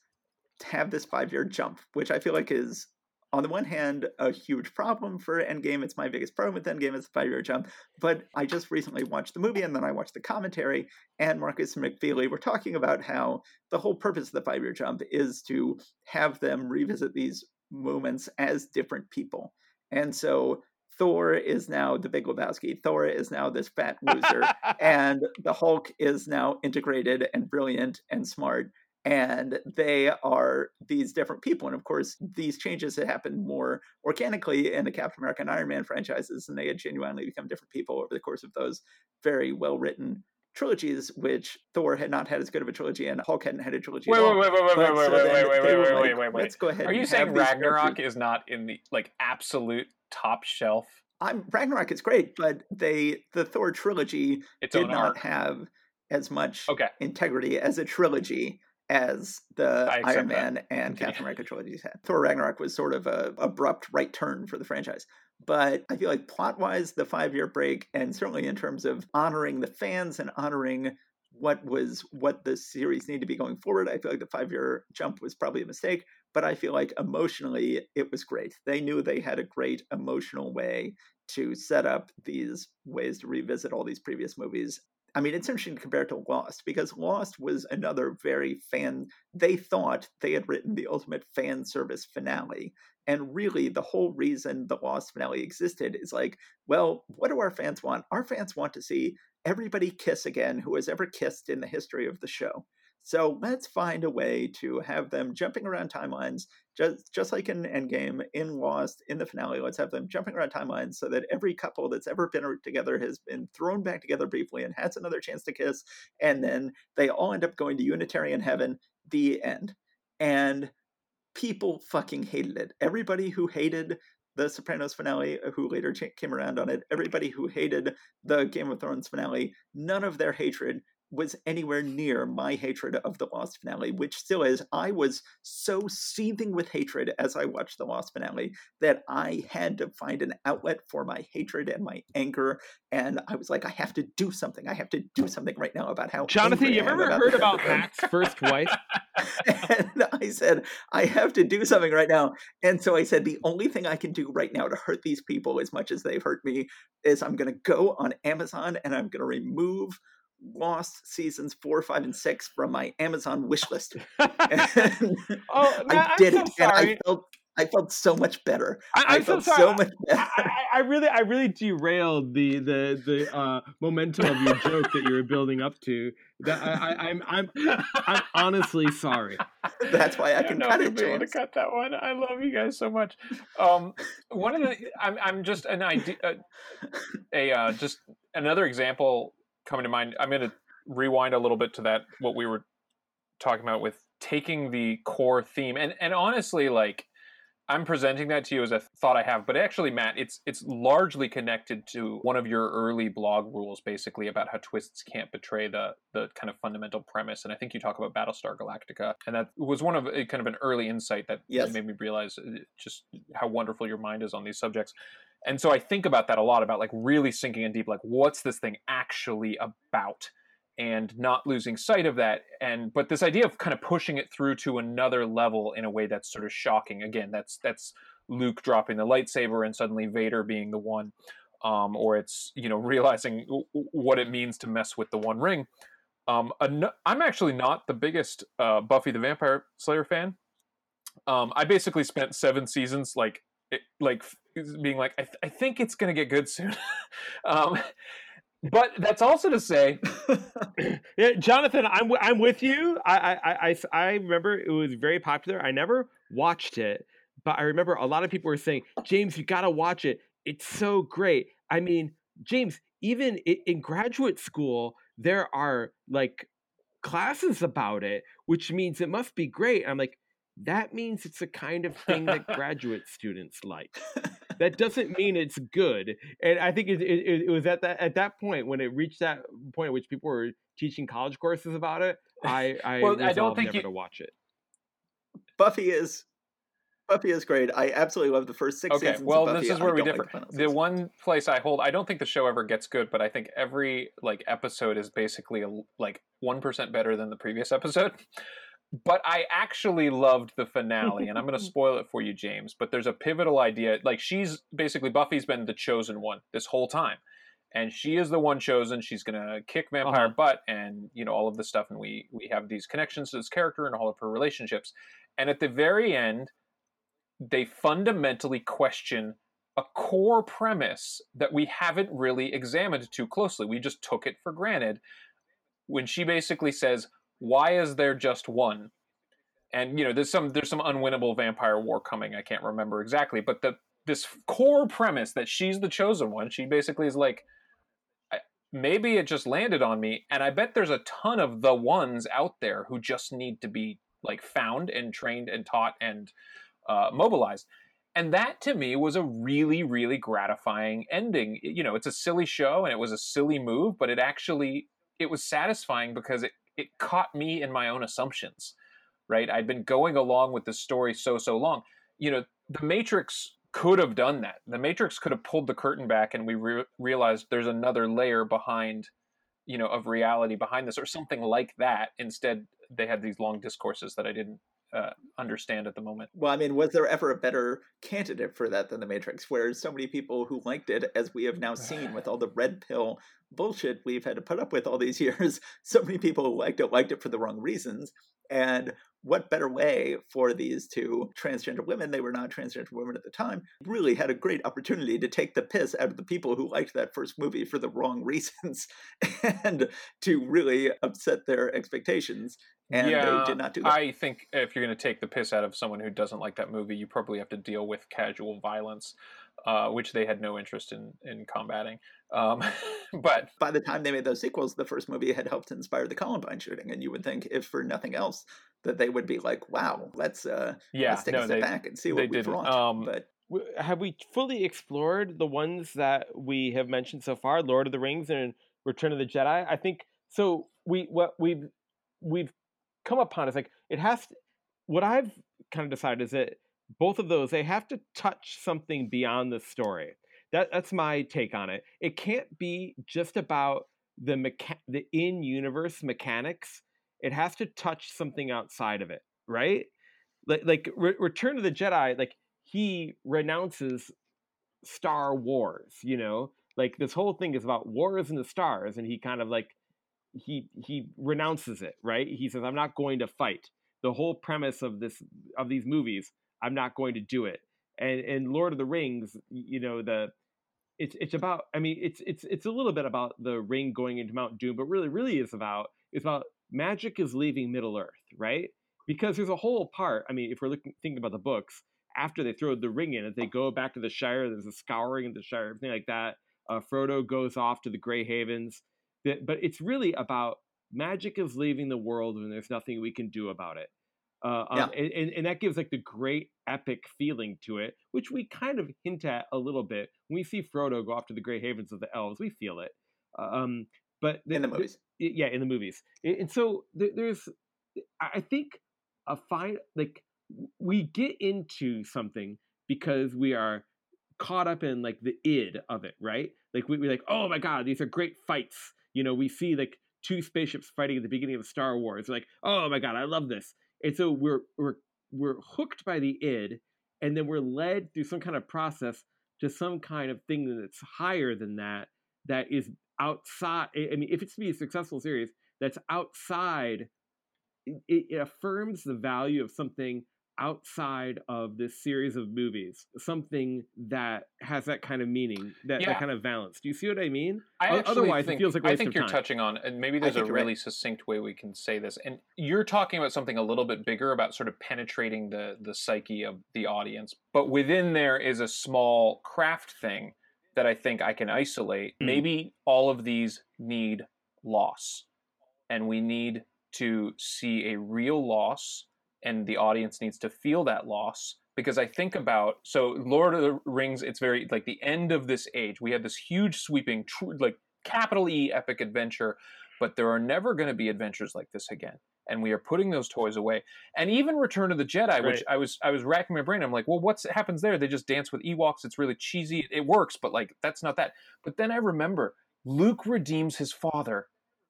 have this five year jump, which I feel like is, on the one hand, a huge problem for Endgame. It's my biggest problem with Endgame is the five year jump. But I just recently watched the movie and then I watched the commentary, and Markus and McFeely were talking about how the whole purpose of the five year jump is to have them revisit these moments as different people. And so Thor is now the Big Lebowski. Thor is now this fat loser, and the Hulk is now integrated and brilliant and smart. And they are these different people. And of course, these changes had happened more organically in the Captain America and Iron Man franchises, and they had genuinely become different people over the course of those very well written trilogies, which Thor had not had as good of a trilogy, and Hulk hadn't had a trilogy. Wait, wait, wait, wait, wait, wait, wait, wait, wait, wait, wait, wait, wait. Let's go ahead. Are you saying Ragnarok is not in the like absolute top shelf? I'm Ragnarok is great, but they the Thor trilogy Its did not arc. have as much Okay. integrity as a trilogy as the Iron that. Man and Continue. Captain America trilogies had. Thor Ragnarok was sort of a abrupt right turn for the franchise. But I feel like plot wise, the five year break, and certainly in terms of honoring the fans and honoring what was what the series needed to be going forward, I feel like the five year jump was probably a mistake. But I feel like emotionally it was great. They knew they had a great emotional way to set up these ways to revisit all these previous movies. I mean, it's interesting to compare it to Lost because Lost was another very fan. They thought they had written the ultimate fan service finale. And really, the whole reason the Lost finale existed is like, well, what do our fans want? Our fans want to see everybody kiss again who has ever kissed in the history of the show. So let's find a way to have them jumping around timelines, just just like in Endgame, in Lost, in the finale. Let's have them jumping around timelines so that every couple that's ever been together has been thrown back together briefly and has another chance to kiss, and then they all end up going to Unitarian heaven. The end. And people fucking hated it. Everybody who hated the Sopranos finale, uh, who later came around on it, everybody who hated the Game of Thrones finale, none of their hatred was anywhere near my hatred of the Lost finale, which still is. I was so seething with hatred as I watched the Lost finale that I had to find an outlet for my hatred and my anger. And I was like, I have to do something. I have to do something right now about how. Jonathan, you ever heard about episode." Matt's first wife? and I said, I have to do something right now. And so I said, the only thing I can do right now to hurt these people as much as they've hurt me is I'm going to go on Amazon and I'm going to remove Lost seasons four, five, and six from my Amazon wish list. Oh, I did I'm it, so and I felt I felt so much better. I, I so felt sorry. so much better. I, I, really, I really derailed the the the uh, momentum of your joke that you were building up to. That I, I, I'm, I'm, I'm honestly sorry. That's why I I can know cut it, you'll to cut that one. I love you guys so much. Um, one of the, I'm, I'm just an idea, uh, a uh, just another example coming to mind. I'm going to rewind a little bit to that what we were talking about with taking the core theme and and honestly, like I'm presenting that to you as a thought I have, but actually, Matt, it's it's largely connected to one of your early blog rules, basically about how twists can't betray the the kind of fundamental premise. And I think you talk about Battlestar Galactica, and that was one of a, kind of an early insight that Yes. made me realize uh, just how wonderful your mind is on these subjects. And so I think about that a lot about like really sinking in deep, like what's this thing actually about? and not losing sight of that and but this idea of kind of pushing it through to another level in a way that's sort of shocking. Again that's that's luke dropping the lightsaber and suddenly vader being the one um, or it's you know realizing what it means to mess with the one ring. Um, i'm actually not the biggest uh, buffy the vampire slayer fan. Um, i basically spent seven seasons like like being like i, th- I think it's gonna get good soon um, but that's also to say, yeah, Jonathan, I'm w- I'm with you. I, I I I remember it was very popular. I never watched it, but I remember a lot of people were saying, "James, you got to watch it. It's so great." I mean, James, even in graduate school, there are like classes about it, which means it must be great. I'm like, that means it's the kind of thing that graduate students like. That doesn't mean it's good. And I think it, it, it, was at that at that point when it reached that point at which people were teaching college courses about it. I I, well, I don't think never you... to watch it. Buffy is Buffy is great. I absolutely love the first six okay, seasons. well, of Buffy. this is where I we differ. like the one place I hold, I don't think the show ever gets good, but I think every like episode is basically a, like one percent better than the previous episode. But I actually loved the finale, and I'm going to spoil it for you, James. But there's a pivotal idea. Like she's basically Buffy's been the chosen one this whole time, and she is the one chosen. She's going to kick vampire Uh-huh. butt, and you know all of this stuff. And we we have these connections to this character and all of her relationships. And at the very end, they fundamentally question a core premise that we haven't really examined too closely. We just took it for granted when she basically says, "Why is there just one?" And you know, there's some there's some unwinnable vampire war coming. I can't remember exactly, but the this core premise that she's the chosen one. She basically is like, maybe it just landed on me, and I bet there's a ton of the ones out there who just need to be like found and trained and taught and uh, mobilized. And that to me was a really, really gratifying ending. You know, it's a silly show and it was a silly move, but it actually it was satisfying because it it caught me in my own assumptions. Right, I'd been going along with the story so so long. You know, the Matrix could have done that. The Matrix could have pulled the curtain back, and we re- realized there's another layer behind, you know, of reality behind this, or something like that. Instead, they had these long discourses that I didn't uh, understand at the moment. Well, I mean, was there ever a better candidate for that than The Matrix? Where so many people who liked it, as we have now seen with all the red pill bullshit we've had to put up with all these years, so many people who liked it liked it for the wrong reasons. And what better way for these two transgender women, they were not transgender women at the time, really had a great opportunity to take the piss out of the people who liked that first movie for the wrong reasons and to really upset their expectations. And yeah, they did not do that. I think if you're going to take the piss out of someone who doesn't like that movie, you probably have to deal with casual violence, uh, which they had no interest in in combating. Um, but by the time they made those sequels, the first movie had helped inspire the Columbine shooting, and you would think, if for nothing else, that they would be like, "Wow, let's uh, yeah, let's take no, a step they, back and see they what we've didn't. wrought." Um, but Have we fully explored the ones that we have mentioned so far? Lord of the Rings and Return of the Jedi. I think so. We what we've we've come upon is like it has. To, what I've kind of decided is that both of those they have to touch something beyond the story. That that's my take on it. It can't be just about the mecha- the in universe mechanics. It has to touch something outside of it, right? Like like Re- Return of the Jedi, like he renounces Star Wars, you know? Like this whole thing is about wars in the stars and he kind of like he he renounces it, right? He says I'm not going to fight. The whole premise of this of these movies, I'm not going to do it. And and Lord of the Rings, you know, the it's it's about I mean it's it's it's a little bit about the ring going into Mount Doom, but really really is about it's about magic is leaving Middle Earth, right? Because there's a whole part. I mean, if we're looking thinking about the books, after they throw the ring in, if they go back to the Shire, there's a scouring of the Shire, everything like that. Uh, Frodo goes off to the Grey Havens, but it's really about magic is leaving the world and there's nothing we can do about it. Uh, um, Yeah. and, and, and that gives like the great epic feeling to it, which we kind of hint at a little bit when we see Frodo go off to the Grey Havens of the elves. We feel it, um, but in the movies, th- yeah, in the movies, and so there's, I I think a fine like we get into something because we are caught up in like the id of it, right? Like we, we're like, oh my god, these are great fights. You know, we see like two spaceships fighting at the beginning of Star Wars. Like, oh my god, I love this. And so we're we're we're hooked by the id, and then we're led through some kind of process to some kind of thing that's higher than that. That is outside. I mean, if it's to be a successful series, that's outside. It, it affirms the value of something outside of this series of movies something that has that kind of meaning, that, Yeah. that kind of balance. Do you see what I mean? I otherwise, it feels like I think you're time. touching on, and maybe there's a think you're right. really succinct way we can say this. And you're talking about something a little bit bigger about sort of penetrating the the psyche of the audience, but within there is a small craft thing that I think I can isolate. Mm. Maybe all of these need loss, and we need to see a real loss, and the audience needs to feel that loss. Because I think about so Lord of the Rings, it's very like the end of this age. We have this huge, sweeping, tr- like capital E epic adventure, but there are never going to be adventures like this again. And we are putting those toys away. And even Return of the Jedi, which I was I was racking my brain. I'm like, well, what happens there? They just dance with Ewoks. It's really cheesy. It works, but like that's not that. But then I remember Luke redeems his father,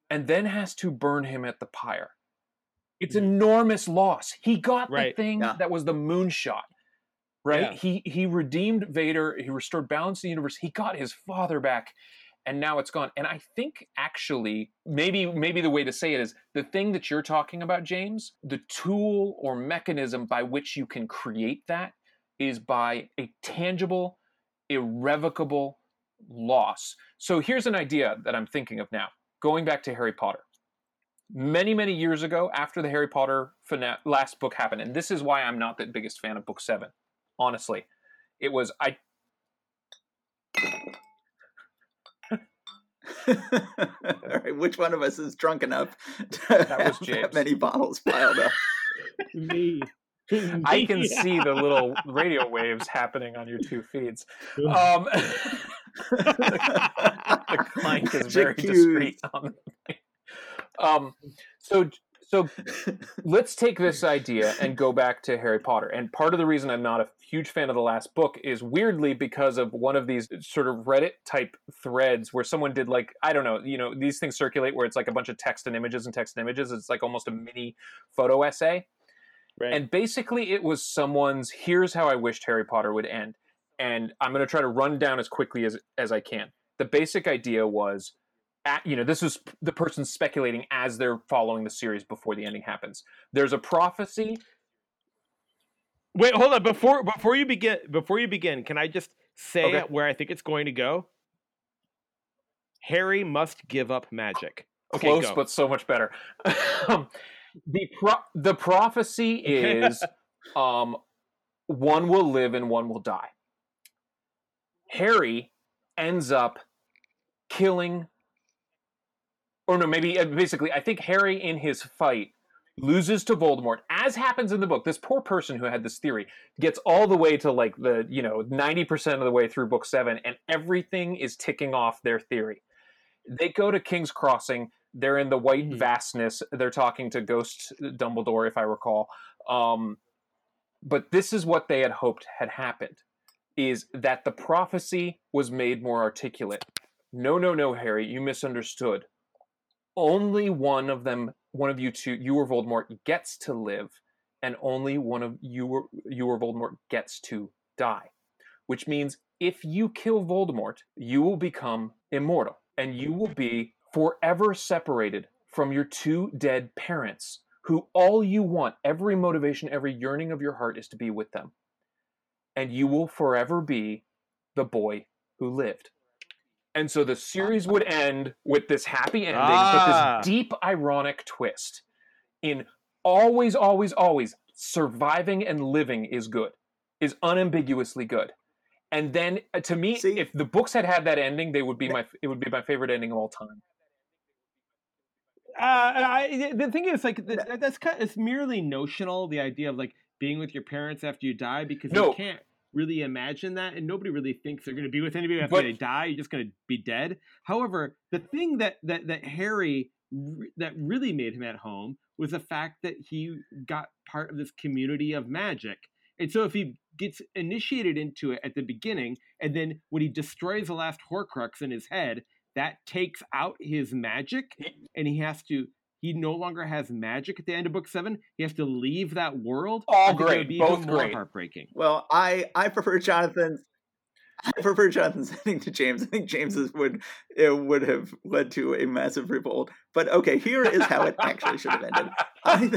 and then has to burn him at the pyre. It's enormous loss. He got Right. the thing Yeah. that was the moonshot. Right? Yeah. He he redeemed Vader, he restored balance in the universe. He got his father back and now it's gone. And I think actually maybe maybe the way to say it is the thing that you're talking about James, the tool or mechanism by which you can create that is by a tangible irrevocable loss. So here's an idea that I'm thinking of now. Going back to Harry Potter many many years ago after the harry potter fina- last book happened and this is why i'm not the biggest fan of book seven honestly it was i All right, which one of us is drunk enough to That was have James. that many bottles piled up? Me. i can Me. see the little radio waves happening on your two feeds um the clank is very discreet on the um so so let's take this idea and go back to Harry Potter. And part of the reason I'm not a huge fan of the last book is weirdly because of one of these sort of Reddit type threads where someone did like I don't know, you know, these things circulate where it's like a bunch of text and images and text and images. It's like almost a mini photo essay. Right. And basically it was someone's here's how I wished Harry Potter would end. And I'm going to try to run down as quickly as as I can. The basic idea was at, you know, this is the person speculating as they're following the series before the ending happens. There's a prophecy. Wait, hold on. Before before you begin, before you begin, can I just say Okay. where I think it's going to go? Harry must give up magic. Okay, Close, go. but so much better. um, the pro- the prophecy is um, one will live and one will die. Harry ends up killing, or no, maybe uh, basically, I think Harry in his fight loses to Voldemort, as happens in the book. This poor person who had this theory gets all the way to like the you know ninety percent of the way through book seven, and everything is ticking off their theory. They go to King's Crossing. They're in the white Mhm. vastness. They're talking to Ghost Dumbledore, if I recall. Um, but this is what they had hoped had happened: is that the prophecy was made more articulate. No, no, no, Harry, you misunderstood. Only one of them, one of you two, you or Voldemort, gets to live, and only one of you or you or Voldemort gets to die. Which means if you kill Voldemort, you will become immortal, and you will be forever separated from your two dead parents, who all you want, every motivation, every yearning of your heart is to be with them. And you will forever be the boy who lived. And so the series would end with this happy ending, Ah. but this deep ironic twist in always, always, always surviving and living is good, is unambiguously good. And then uh, to me, See- if the books had had that ending, they would be my it would be my favorite ending of all time. Uh, I, the thing is, like, that's kind. It's merely notional. The idea of like being with your parents after you die, because No. you can't really imagine that, and nobody really thinks they're going to be with anybody after But- they die. You're just going to be dead. However, the thing that that that Harry that really made him at home was the fact that he got part of this community of magic. And so if he gets initiated into it at the beginning, and then when he destroys the last Horcrux in his head, that takes out his magic, and he has to. He no longer has magic at the end of book seven. He has to leave that world. All I think that would great, both more great. heartbreaking. Well, I I prefer Jonathan's I prefer Jonathan's ending to James. I think James's would it would have led to a massive revolt. But okay, here is how it actually should have ended. I think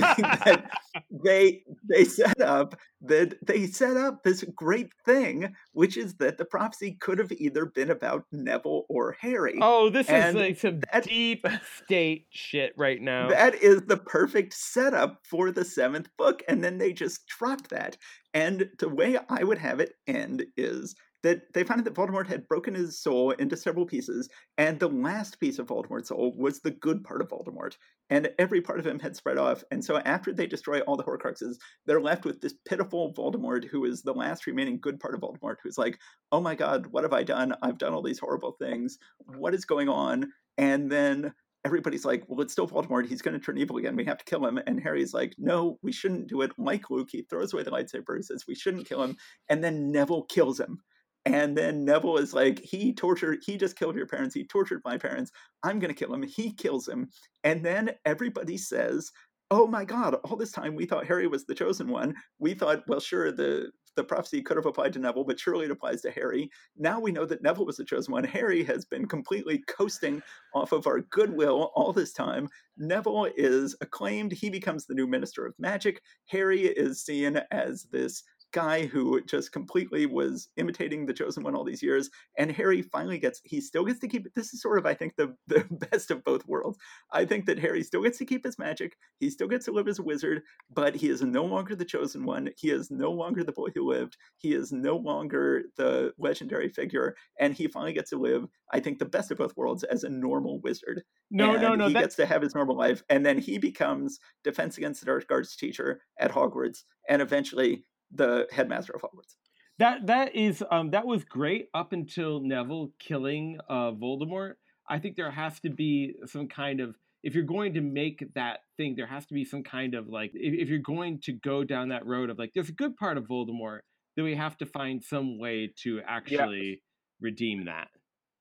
that they they set up that they set up this great thing, which is that the prophecy could have either been about Neville or Harry. Oh, this And is like some that- deep state shit right now. That is the perfect setup for the seventh book, and then they just dropped that. And the way I would have it end is that they found that Voldemort had broken his soul into several pieces, and the last piece of Voldemort's soul was the good part of Voldemort, and every part of him had spread off. And so after they destroy all the Horcruxes, they're left with this pitiful Voldemort who is the last remaining good part of Voldemort, who's like, "Oh my God, what have I done? I've done all these horrible things. What is going on?" And then everybody's like, well, it's still Voldemort. He's going to turn evil again. We have to kill him. And Harry's like, no, we shouldn't do it. Like Luke, he throws away the lightsaber. Says, we shouldn't kill him. And then Neville kills him. And then Neville is like, he tortured, he just killed your parents. He tortured my parents. I'm going to kill him. He kills him. And then everybody says, oh my God, all this time we thought Harry was the chosen one. We thought, well, sure, the, the prophecy could have applied to Neville, but surely it applies to Harry. Now we know that Neville was the chosen one. Harry has been completely coasting off of our goodwill all this time. Neville is acclaimed. He becomes the new Minister of Magic. Harry is seen as this guy who just completely was imitating the chosen one all these years and harry finally gets he still gets to keep this is sort of i think the, the best of both worlds i think that harry still gets to keep his magic he still gets to live as a wizard but he is no longer the chosen one he is no longer the boy who lived he is no longer the legendary figure and he finally gets to live i think the best of both worlds as a normal wizard no, no, and no. He That, gets to have his normal life, and then he becomes Defense Against the Dark Arts teacher at Hogwarts, and eventually the headmaster of Hogwarts. that that is um that was great up until Neville killing uh Voldemort. I think there has to be some kind of if you're going to make that thing, there has to be some kind of like if, if you're going to go down that road of like there's a good part of Voldemort, then we have to find some way to actually redeem that.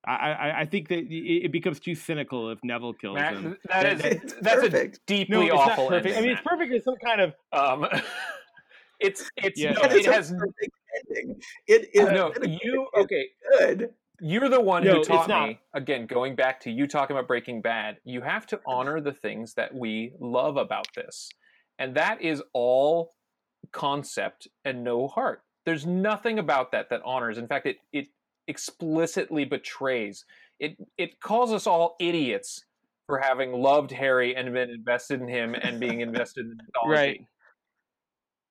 I, I, I think that it it becomes too cynical if Neville kills Matt, him. that is It's that's perfect. a deeply No, it's not awful perfect. I mean, it's perfect as some kind of um, it's it's Yeah. no, That it is a has perfect ending. It is no you okay. good. You're the one No, who taught me again. Going back to you talking about Breaking Bad, you have to honor the things that we love about this, and that is all concept and no heart. There's nothing about that that honors. In fact, it it explicitly betrays. It it calls us all idiots for having loved Harry and been invested in him and being invested in mythology. right.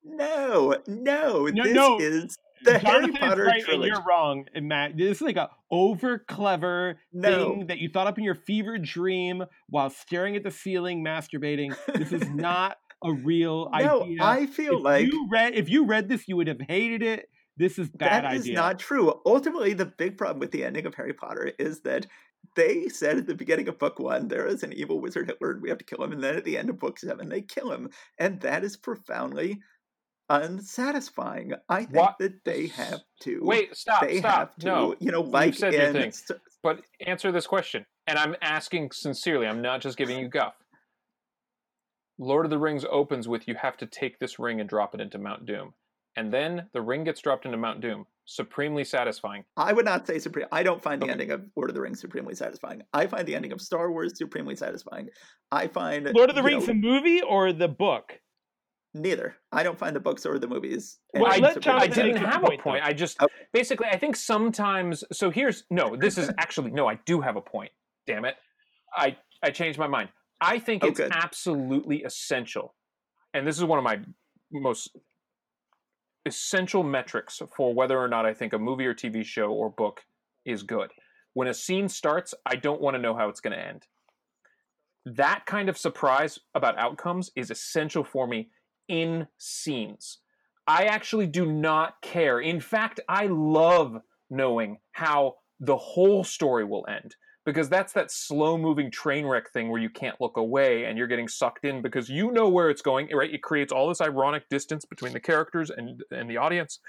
No, no, No, this no. is the Harry Jonathan is Potter right trilogy. and you're wrong, Matt. This is like a over clever No. thing that you thought up in your fever dream while staring at the ceiling, masturbating. This is not a real idea. No, idea. I feel if like you read if you read this, you would have hated it. This is bad idea. That is idea. not true. Ultimately, the big problem with the ending of Harry Potter is that they said at the beginning of book one, there is an evil wizard Hitler and we have to kill him. And then at the end of book seven, they kill him. And that is profoundly unsatisfying. I think What- that they have to. Wait, stop, they stop. have to, No, you know, like said your thing. But answer this question, and I'm asking sincerely. I'm not just giving you guff. Lord of the Rings opens with you have to take this ring and drop it into Mount Doom, and then the ring gets dropped into Mount Doom. Supremely satisfying. I would not say supreme. I don't find the Okay. ending of Lord of the Rings supremely satisfying. I find the ending of Star Wars supremely satisfying. I find Lord of the Rings, know, the movie or the book? Neither. I don't find the books or the movies. Well, I, let supremely I didn't have a point, point. though. I just Okay. basically I think sometimes. So here's no. This is actually no. I do have a point. Damn it! I I changed my mind. I think Oh, it's good. absolutely essential, and this is one of my most essential metrics for whether or not I think a movie or TV show or book is good. When a scene starts, I don't want to know how it's going to end. That kind of surprise about outcomes is essential for me in scenes. I actually do not care. In fact, I love knowing how the whole story will end because that's that slow moving train wreck thing where you can't look away and you're getting sucked in because you know where it's going right it creates all this ironic distance between the characters and and the audience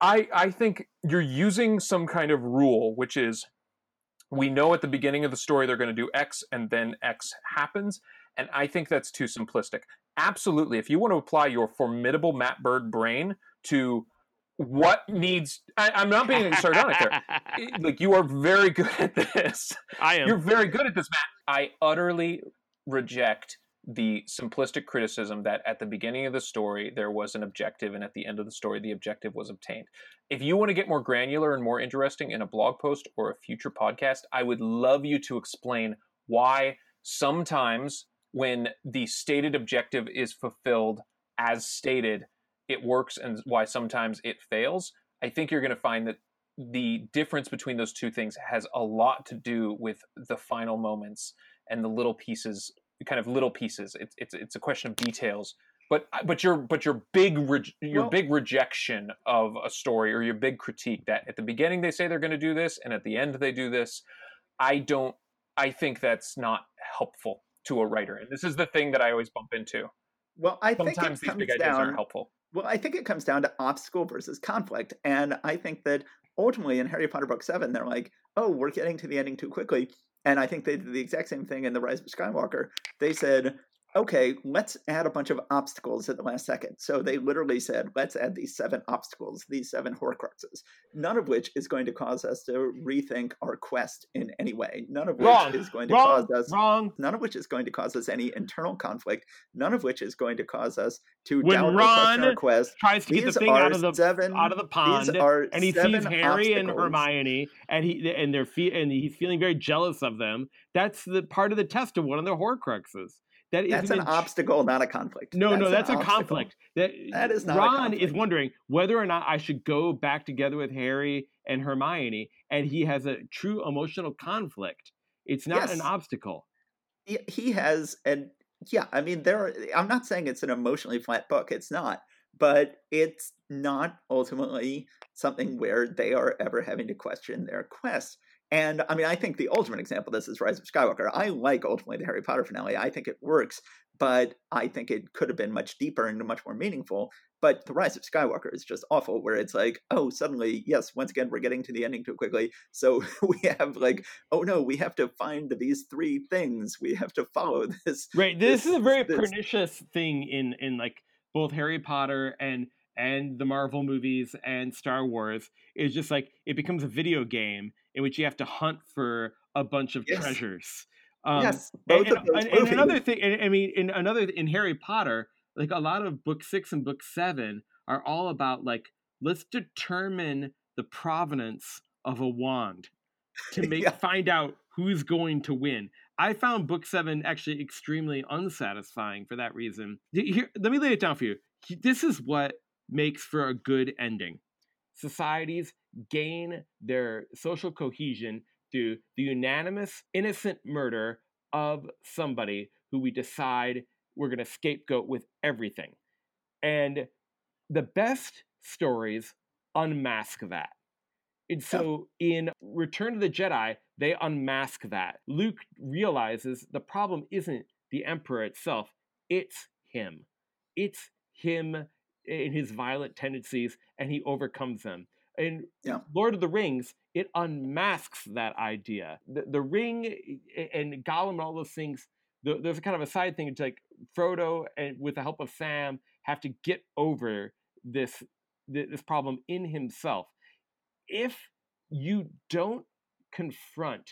i i think you're using some kind of rule which is we know at the beginning of the story they're going to do x and then x happens and i think that's too simplistic absolutely. If you want to apply your formidable matt bird brain to what needs I, am not being sardonic there. Like you are very good at this. I am. You're very good at this matt. I utterly reject the simplistic criticism that at the beginning of the story there was an objective and at the end of the story the objective was obtained. If you want to get more granular and more interesting in a blog post or a future podcast i would love you to explain why sometimes when the stated objective is fulfilled as stated it works and why sometimes it fails, I think you're going to find that the difference between those two things has a lot to do with the final moments and the little pieces, kind of little pieces. It's it's it's a question of details. But but your but your big re- your well, big rejection of a story or your big critique that at the beginning they say they're going to do this and at the end they do this, I don't. I think that's not helpful to a writer, and this is the thing that I always bump into. Well, I think sometimes these big ideas aren't helpful. Well, I think it comes down to obstacle versus conflict. And I think that ultimately in Harry Potter Book 7, they're like, oh, we're getting to the ending too quickly. And I think they did the exact same thing in The Rise of Skywalker. They said, okay, let's add a bunch of obstacles at the last second. So they literally said, let's add these seven obstacles, these seven Horcruxes, none of which is going to cause us to rethink our quest in any way. None of which wrong. is going to wrong. cause us wrong. None of which is going to cause us any internal conflict. None of which is going to cause us to when doubt Ron our quest. tries to these get the thing out of the seven, out of the pond, and he sees Harry obstacles. and Hermione, and he and they're fe- and he's feeling very jealous of them. That's the part of the test of one of the Horcruxes. That is that's an ch- obstacle, not a conflict. No, that's no, that's a obstacle. conflict. That, that is not. Ron is wondering whether or not I should go back together with Harry and Hermione, and he has a true emotional conflict. It's not yes. an obstacle. He, he has, and yeah, I mean, there. Are, I'm not saying it's an emotionally flat book. It's not, but it's not ultimately something where they are ever having to question their quest. And I mean, I think the ultimate example of this is Rise of Skywalker. I like ultimately the Harry Potter finale. I think it works, but I think it could have been much deeper and much more meaningful. But the Rise of Skywalker is just awful, where it's like, oh, suddenly, yes, once again, we're getting to the ending too quickly. So we have like, oh no, we have to find these three things. We have to follow this. Right. This, this is a very this. pernicious thing in in like both Harry Potter and and the Marvel movies and Star Wars. Is just like it becomes a video game in which you have to hunt for a bunch of yes. treasures. Um, yes, and, and, and, another thing, I mean, in another in Harry Potter, like a lot of book six and book seven are all about like let's determine the provenance of a wand to make yeah. find out who's going to win. I found book seven actually extremely unsatisfying for that reason. Here, let me lay it down for you. This is what makes for a good ending. Societies gain their social cohesion through the unanimous innocent murder of somebody who we decide we're going to scapegoat with everything. And the best stories unmask that. And so in Return of the Jedi, they unmask that. Luke realizes the problem isn't the Emperor itself, it's him. It's him in his violent tendencies, and he overcomes them in yeah. Lord of the Rings, it unmasks that idea. The, the ring and Gollum and all those things. The, there's a kind of a side thing. It's like Frodo and with the help of Sam have to get over this this problem in himself. If you don't confront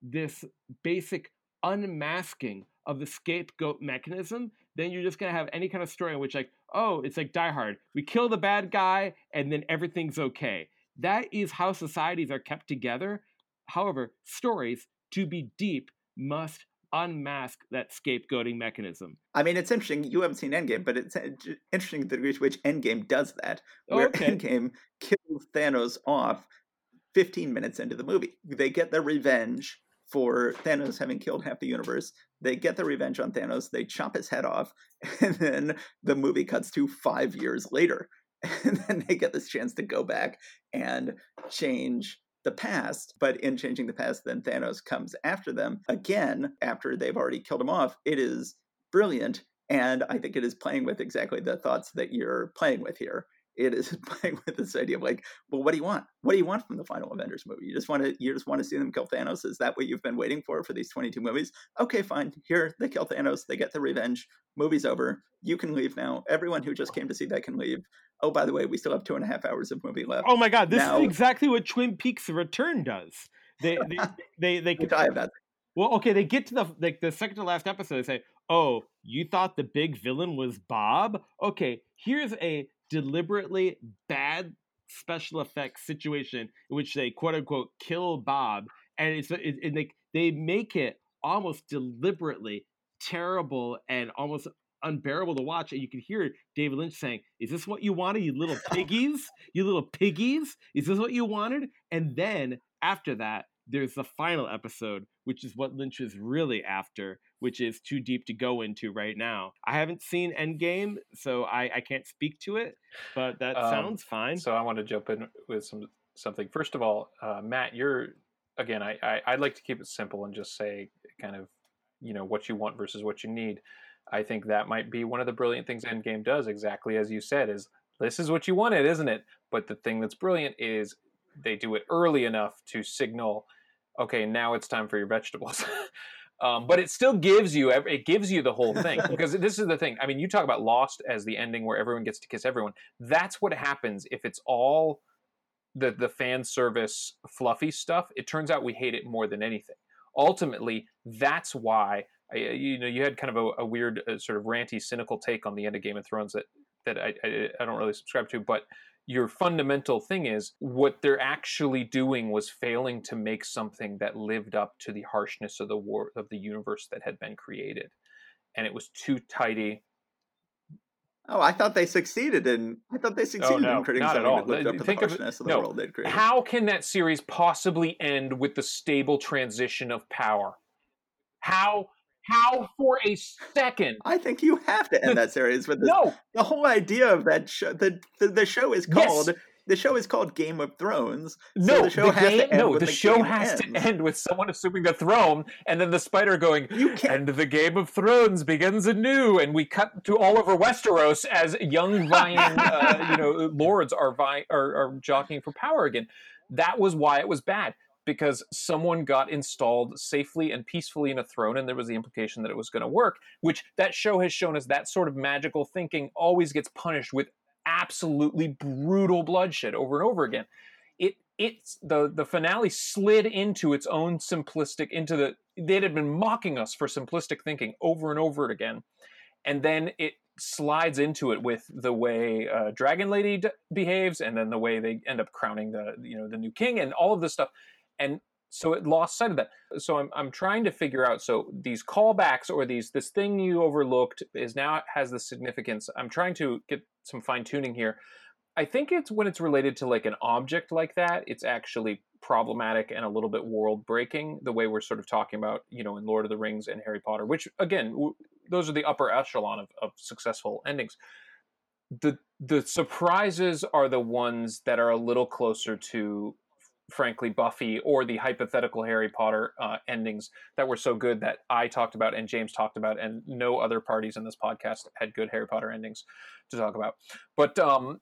this basic unmasking of the scapegoat mechanism, then you're just gonna have any kind of story in which like, oh, it's like Die Hard. We kill the bad guy and then everything's okay. That is how societies are kept together. However, stories, to be deep, must unmask that scapegoating mechanism. I mean, it's interesting. You haven't seen Endgame, but it's interesting the degree to which Endgame does that, where okay. Endgame kills Thanos off 15 minutes into the movie. They get their revenge for Thanos having killed half the universe. They get the revenge on Thanos. They chop his head off, and then the movie cuts to five years later, and then they get this chance to go back and change the past. But in changing the past, then Thanos comes after them again after they've already killed him off. It is brilliant, and I think it is playing with exactly the thoughts that you're playing with here it is playing with this idea of like, well, what do you want? What do you want from the final Avengers movie? You just want to you just want to see them kill Thanos? Is that what you've been waiting for for these 22 movies? Okay, fine. Here they kill Thanos, they get the revenge. Movie's over. You can leave now. Everyone who just came to see that can leave. oh, by the way, we still have two and a half hours of movie left. Oh my god, this Now- is exactly what Twin Peaks: Return does. They they they, they, I have not. well, okay, they get to the like the second to last episode. They say, "Oh, you thought the big villain was Bob? Okay, here's a deliberately bad special effects situation in which they quote unquote kill Bob, and it's it, and they they make it almost deliberately terrible and almost unbearable to watch and you can hear david lynch saying is this what you wanted you little piggies? You little piggies? Is this what you wanted? And then after that there's the final episode which is what lynch is really after which is too deep to go into right now i haven't seen endgame so i, I can't speak to it but that Um, sounds fine So I want to jump in with some something. First of all, uh, Matt, you're again. I, I I'd like to keep it simple and just say kind of you know what you want versus what you need. I think that might be one of the brilliant things Endgame does. Exactly as you said, is this is what you wanted, isn't it? But the thing that's brilliant is they do it early enough to signal, okay, now it's time for your vegetables. um, but it still gives you it gives you the whole thing because this is the thing. I mean, you talk about Lost as the ending where everyone gets to kiss everyone. That's what happens if it's all the the fan service fluffy stuff. It turns out we hate it more than anything. Ultimately, that's why you know you had kind of a, a weird uh, sort of ranty, cynical take on the end of Game of Thrones that that I, I I don't really subscribe to, but your fundamental thing is what they're actually doing was failing to make something that lived up to the harshness of the war of the universe that had been created and it was too tidy Oh, I thought they succeeded in. I thought they oh, succeeded no, in creating something that lived up to Think the of it- harshness of the no. world they'd created. how can that series possibly end with the stable transition of power how how for a second I think you have to end that series with this. no The whole idea of that show, the, the the show is Yes. called the show is called Game of Thrones. no the show has to end no the, the show game has ends. to end with someone assuming the throne and then the spider going You can't. and the game of thrones begins anew and we cut to all over westeros as young vying uh, you know lords are, vying, are are jockeying for power again that was why it was bad because someone got installed safely and peacefully in a throne and there was the implication that it was going to work which that show has shown us that sort of magical thinking always gets punished with absolutely brutal bloodshed over and over again. It it's the the finale slid into its own simplistic into the they had been mocking us for simplistic thinking over and over again and then it slides into it with the way uh, dragon lady d- behaves and then the way they end up crowning the you know the new king and all of this stuff and so it lost sight of that so i'm, I'm trying to figure out so these callbacks or these this thing you overlooked is now has the significance i'm trying to get some fine tuning here I think it's when it's related to like an object like that, it's actually problematic and a little bit world breaking. The way we're sort of talking about, you know, in Lord of the Rings and Harry Potter, which again, w- those are the upper echelon of, of successful endings. The the surprises are the ones that are a little closer to, frankly, Buffy or the hypothetical Harry Potter uh, endings that were so good that I talked about and James talked about, and no other parties in this podcast had good Harry Potter endings to talk about. But um,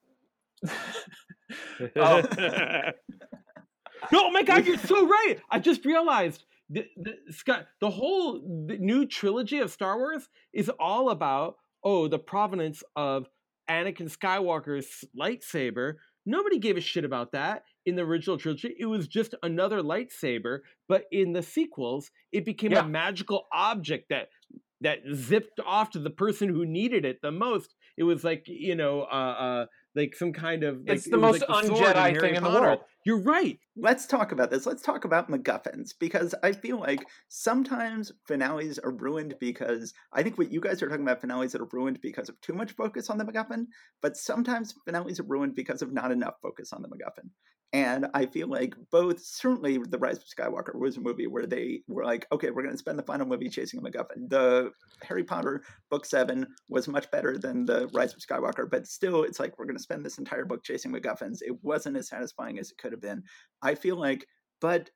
Oh. no, oh my God, you're so right. I just realized the, the Scott, the whole the new trilogy of Star Wars is all about oh the provenance of Anakin Skywalker's lightsaber. Nobody gave a shit about that in the original trilogy. It was just another lightsaber, but in the sequels, it became Yeah. a magical object that that zipped off to the person who needed it the most. It was like you know, uh, uh like some kind of. Like, it's the was most like the un-Jedi Harry thing in the world. You're right. Let's talk about this. Let's talk about MacGuffins because I feel like sometimes finales are ruined because I think what you guys are talking about finales that are ruined because of too much focus on the MacGuffin, but sometimes finales are ruined because of not enough focus on the MacGuffin. And I feel like both, certainly, The Rise of Skywalker was a movie where they were like, okay, we're going to spend the final movie chasing a MacGuffin. The Harry Potter book seven was much better than The Rise of Skywalker, but still, it's like, we're going to spend this entire book chasing MacGuffins. It wasn't as satisfying as it could have been. I feel like, but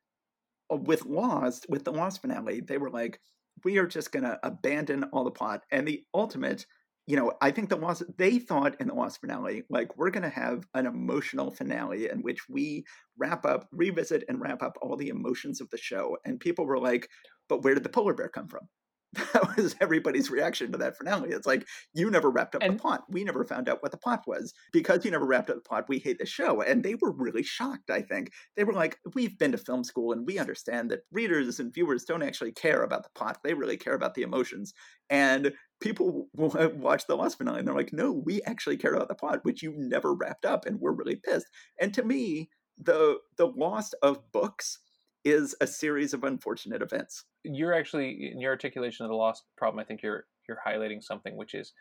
uh, with Lost, with the Lost finale, they were like, we are just going to abandon all the plot. And the ultimate, you know, I think the Lost, they thought in the Lost finale, like, we're going to have an emotional finale in which we wrap up, revisit, and wrap up all the emotions of the show. And people were like, but where did the polar bear come from? that was everybody's reaction to that finale. It's like you never wrapped up And- the plot. We never found out what the plot was because you never wrapped up the plot. We hate the show, and they were really shocked. I think they were like, "We've been to film school, and we understand that readers and viewers don't actually care about the plot. They really care about the emotions." And people watch the Lost finale, and they're like, "No, we actually care about the plot, which you never wrapped up, and we're really pissed." And to me, the the Lost of books is a series of unfortunate events. you're actually in your articulation of the lost problem i think you're you're highlighting something which is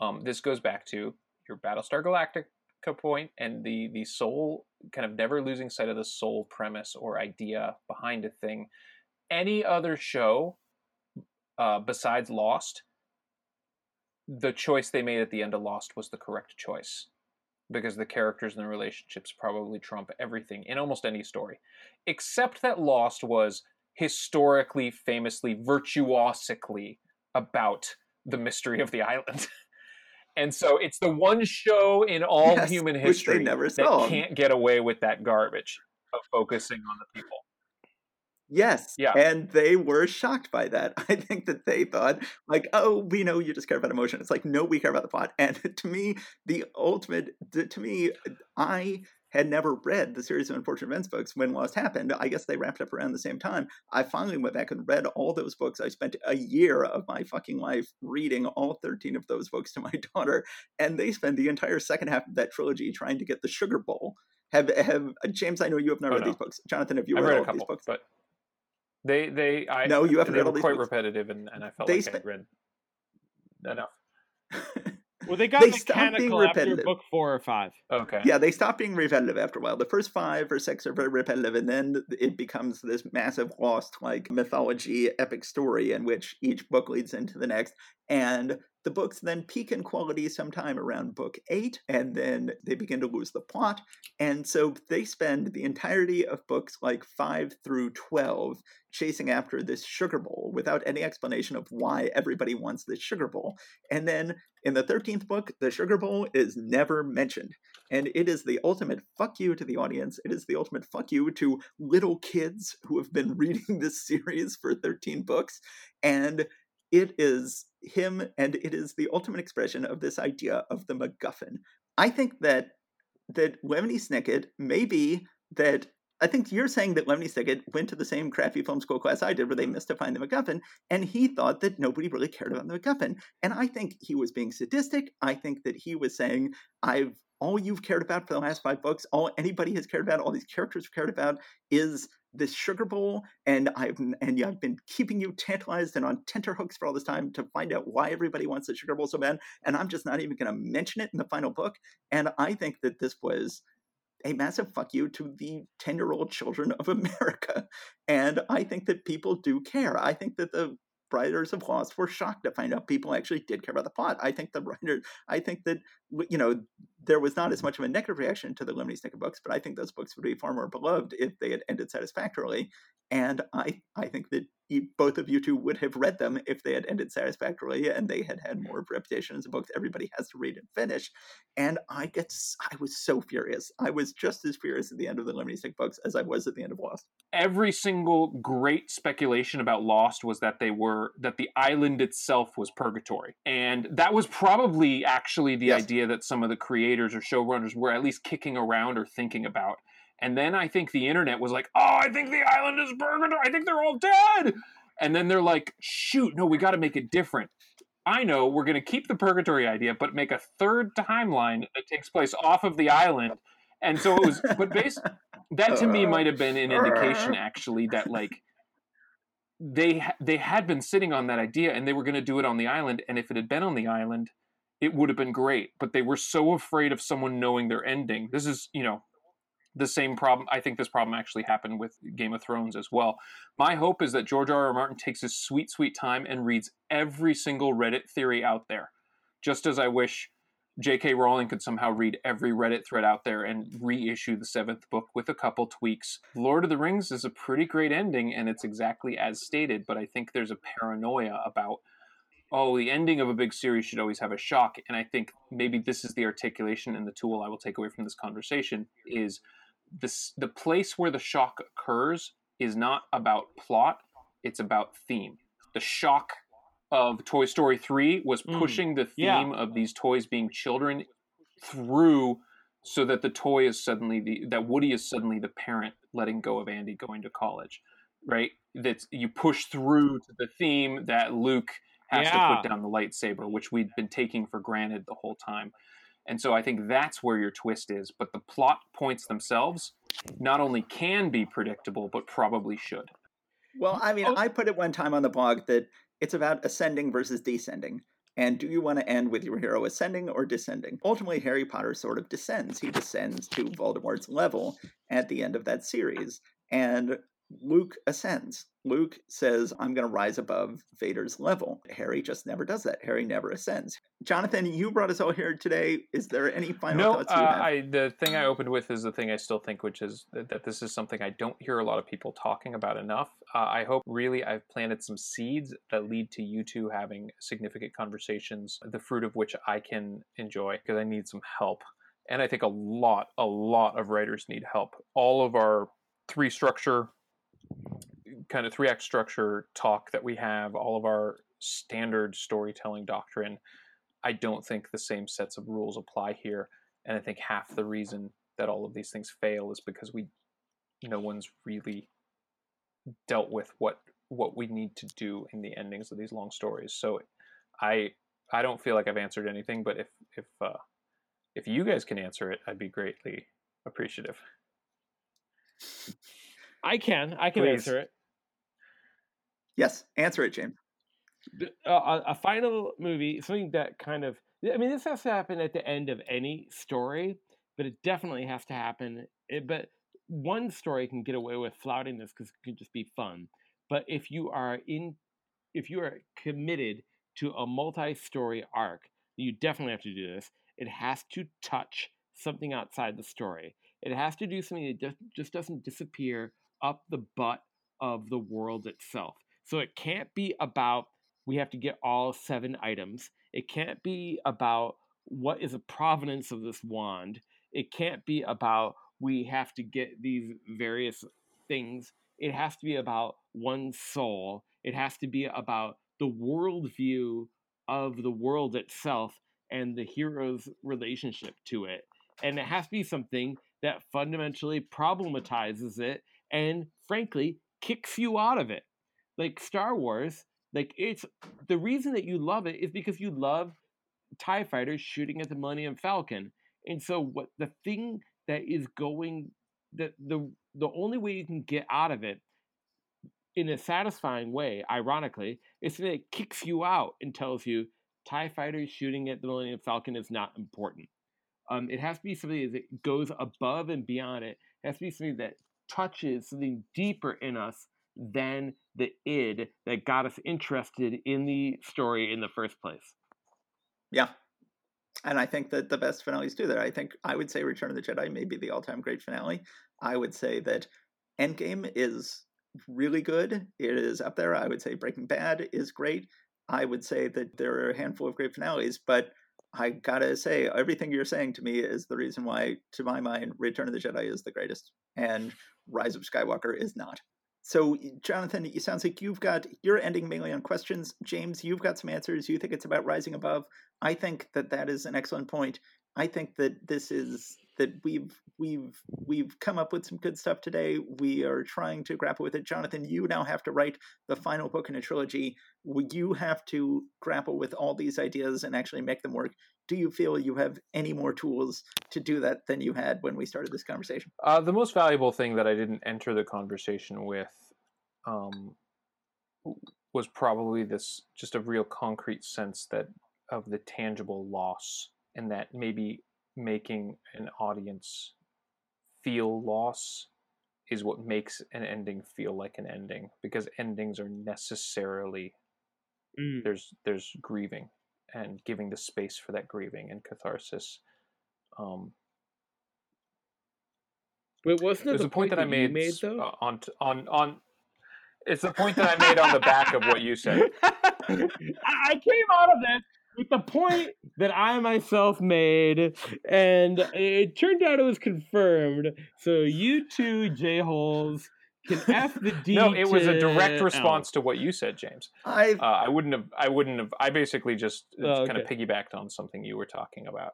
um, this goes back to your battlestar galactica point and the the soul kind of never losing sight of the sole premise or idea behind a thing any other show uh, besides lost the choice they made at the end of lost was the correct choice because the characters and the relationships probably trump everything in almost any story except that lost was historically, famously, virtuosically about the mystery of the island. and so it's the one show in all Yes, human history that can't get away with that garbage of focusing on the people. Yes. Yeah. And they were shocked by that. I think that they thought, like, oh, we know you just care about emotion. It's like, no, we care about the plot. And to me, the ultimate, to me, I had never read the series of unfortunate events books when Lost happened. I guess they wrapped up around the same time. I finally went back and read all those books. I spent a year of my fucking life reading all 13 of those books to my daughter. And they spend the entire second half of that trilogy trying to get the Sugar Bowl. Have, have James, I know you have not Oh, read no. these books. Jonathan, have you read, read all a of these couple, books? but they they I No, you haven't they read all were these quite books? repetitive, and, and I felt They like spe- I read enough. Well, they got They stopped being mechanical after repetitive. book four or five. Okay. yeah, they stop being repetitive after a while. The first five or six are very repetitive, and then it becomes this massive lost like mythology epic story in which each book leads into the next. And the books then peak in quality sometime around book eight, and then they begin to lose the plot. And so they spend the entirety of books like five through 12 chasing after this sugar bowl without any explanation of why everybody wants this sugar bowl. And then in the 13th book, the sugar bowl is never mentioned. And it is the ultimate fuck you to the audience. It is the ultimate fuck you to little kids who have been reading this series for 13 books. And it is him, and it is the ultimate expression of this idea of the MacGuffin. I think that that Lemony Snicket maybe that I think you're saying that Lemony Snicket went to the same crappy film school class I did where they missed to find the MacGuffin, and he thought that nobody really cared about the MacGuffin. And I think he was being sadistic. I think that he was saying, I've all you've cared about for the last five books, all anybody has cared about, all these characters have cared about is this sugar bowl, and I've and I've been keeping you tantalized and on tenterhooks for all this time to find out why everybody wants the sugar bowl so bad, and I'm just not even going to mention it in the final book. And I think that this was a massive fuck you to the 10 year old children of America. And I think that people do care. I think that the writers of Lost were shocked to find out people actually did care about the plot. I think the writers, I think that, you know, there was not as much of a negative reaction to the Lemony Snicket books, but I think those books would be far more beloved if they had ended satisfactorily. And I, I think that you, both of you two would have read them if they had ended satisfactorily and they had had more of a reputation as a book that everybody has to read and finish. And I get, I was so furious. I was just as furious at the end of the Lemony Snicket books as I was at the end of Lost. every single great speculation about Lost was that they were that the island itself was purgatory, and that was probably actually the Yes. idea that some of the creators or showrunners were at least kicking around or thinking about. And then I think the internet was like, "Oh, I think the island is purgatory. I think they're all dead." And then they're like, "Shoot, no, we got to make it different." I know we're going to keep the purgatory idea, but make a third timeline that takes place off of the island. And so it was, but based that to me Uh, might have been an indication actually that like they they had been sitting on that idea and they were going to do it on the island and if it had been on the island it would have been great but they were so afraid of someone knowing their ending this is you know the same problem i think this problem actually happened with game of thrones as well my hope is that george r r martin takes his sweet sweet time and reads every single reddit theory out there just as i wish J.K. Rowling could somehow read every Reddit thread out there and reissue the seventh book with a couple tweaks. Lord of the Rings is a pretty great ending, and it's exactly as stated, but I think there's a paranoia about, oh, the ending of a big series should always have a shock. And I think maybe this is the articulation and the tool I will take away from this conversation is this the place where the shock occurs is not about plot, it's about theme. The shock of Toy Story 3 was Mm, pushing the yeah. theme of these toys being children through so that the toy is suddenly the that Woody is suddenly the parent letting go of Andy going to college. Right? That you push through to the theme that Luke has to put down the lightsaber, which we'd been taking for granted the whole time. And so I think that's where your twist is. But the plot points themselves not only can be predictable, but probably should. Well, I mean, Oh. I put it one time on the blog that it's about ascending versus descending. And do you want to end with your hero ascending or descending? Ultimately, Harry Potter sort of descends. He descends to Voldemort's level at the end of that series. And Luke ascends. Luke says, I'm going to rise above Vader's level. Harry just never does that. Harry never ascends. Jonathan, you brought us all here today. Is there any final no, thoughts uh, have? I, the thing I opened with is the thing I still think, which is that, that this is something I don't hear a lot of people talking about enough. Uh, I hope really I've planted some seeds that lead to you two having significant conversations, the fruit of which I can enjoy because I need some help. And I think a lot, a lot of writers need help. All of our three structure, kind of three act structure talk that we have, all of our standard storytelling doctrine, I don't think the same sets of rules apply here. And I think half the reason that all of these things fail is because we no one's really dealt with what what we need to do in the endings of these long stories. So I I don't feel like I've answered anything, but if if uh, if you guys can answer it, I'd be greatly appreciative. I can. I can Please. answer it. yes, answer it, James. th- uh, a, final movie, something that kind of, I mean, this has to happen at the end of any story, but it definitely has to happen. It, but one story can get away with flouting this because it can just be fun. But if you are in, if you are committed to a multi-story arc, you definitely have to do this. It has to touch something outside the story. It has to do something that just, just doesn't disappear up the butt of the world itself. So it can't be about we have to get all seven items. It can't be about what is the provenance of this wand. It can't be about we have to get these various things. It has to be about one soul. It has to be about the worldview of the world itself and the hero's relationship to it. And it has to be something that fundamentally problematizes it and, frankly, kicks you out of it. Like Star Wars, like it's the reason that you love it is because you love TIE fighters shooting at the Millennium Falcon. And so what the thing that is going that the the only way you can get out of it in a satisfying way, ironically, is that it kicks you out and tells you TIE fighters shooting at the Millennium Falcon is not important. Um, it has to be something that goes above and beyond it. It has to be something that touches something deeper in us than the id that got us interested in the story in the first place. Yeah. And I think that the best finales do that. I think I would say Return of the Jedi may be the all time great finale. I would say that Endgame is really good. It is up there. I would say Breaking Bad is great. I would say that there are a handful of great finales, but I gotta say, everything you're saying to me is the reason why, to my mind, Return of the Jedi is the greatest, and Rise of Skywalker is not. So, Jonathan, it sounds like you've got you're ending mainly on questions. James, you've got some answers. You think it's about rising above. I think that that is an excellent point. I think that this is that we've we've we've come up with some good stuff today. We are trying to grapple with it. Jonathan, you now have to write the final book in a trilogy. You have to grapple with all these ideas and actually make them work. Do you feel you have any more tools to do that than you had when we started this conversation? Uh, the most valuable thing that I didn't enter the conversation with um, was probably this just a real concrete sense that of the tangible loss and that maybe making an audience feel loss is what makes an ending feel like an ending because endings are necessarily Mm. there's there's grieving and giving the space for that grieving and catharsis um, Wait, wasn't it the a point that, I you made, made though? uh, on t- on on. It's the point that I made on the back of what you said. I I came out of that with the point that I myself made, and it turned out it was confirmed. So you two j holes can F the D. no, it was a direct to response to what you said, James. I Uh, I wouldn't have. I wouldn't have. I basically just Oh, kind of piggybacked on something you were talking about,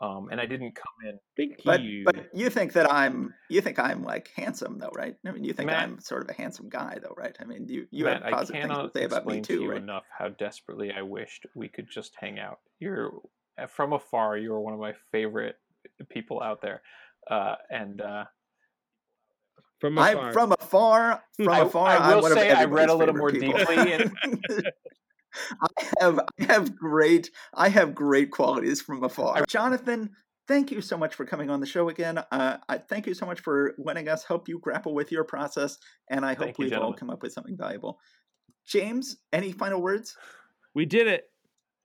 um, and I didn't come in. L. Thank but you. but you think that I'm you think I'm like handsome though, right? I mean, you think Matt- I'm sort of a handsome guy though, right? I mean, you you Matt, have I positive things cannot to say about me explain to you right? enough how desperately I wished we could just hang out. You're uh, from afar. You are one of my favorite people out there, uh, and uh, from I'm afar. from afar. From I- afar, I I'm will one of say I read a little more people. deeply and- I have I have great I have great qualities from afar. Jonathan, thank you so much for coming on the show again. Uh, I thank you so much for letting us help you grapple with your process, and I hope Thank you, we've all come up with something valuable. James, any final words? we did it.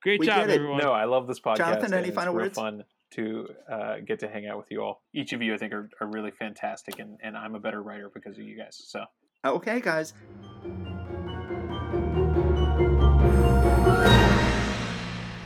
Great We job, everyone. no, I love this podcast. Jonathan, any and it's final words? Fun to uh, get to hang out with you all. Each of you, I think, are, are really fantastic, and, and I'm a better writer because of you guys. So. Okay, guys.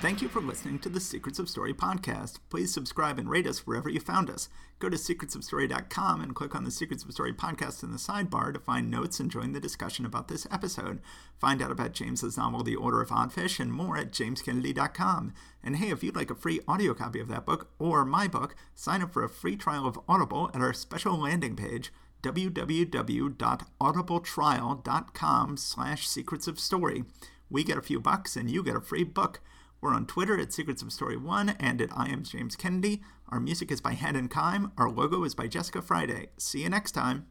Thank you for listening to the Secrets of Story podcast. Please subscribe and rate us wherever you found us. Go to secretsofstory.com and click on the Secrets of Story podcast in the sidebar to find notes and join the discussion about this episode. Find out about James's novel The Order of Oddfish and more at jameskennedy.com. And hey, if you'd like a free audio copy of that book or my book, sign up for a free trial of Audible at our special landing page www.audibletrial.com slash secrets of story. We get a few bucks and you get a free book. We're on Twitter at Secrets of Story 1 and at I am James Kennedy. Our music is by and Kime. Our logo is by Jessica Friday. See you next time.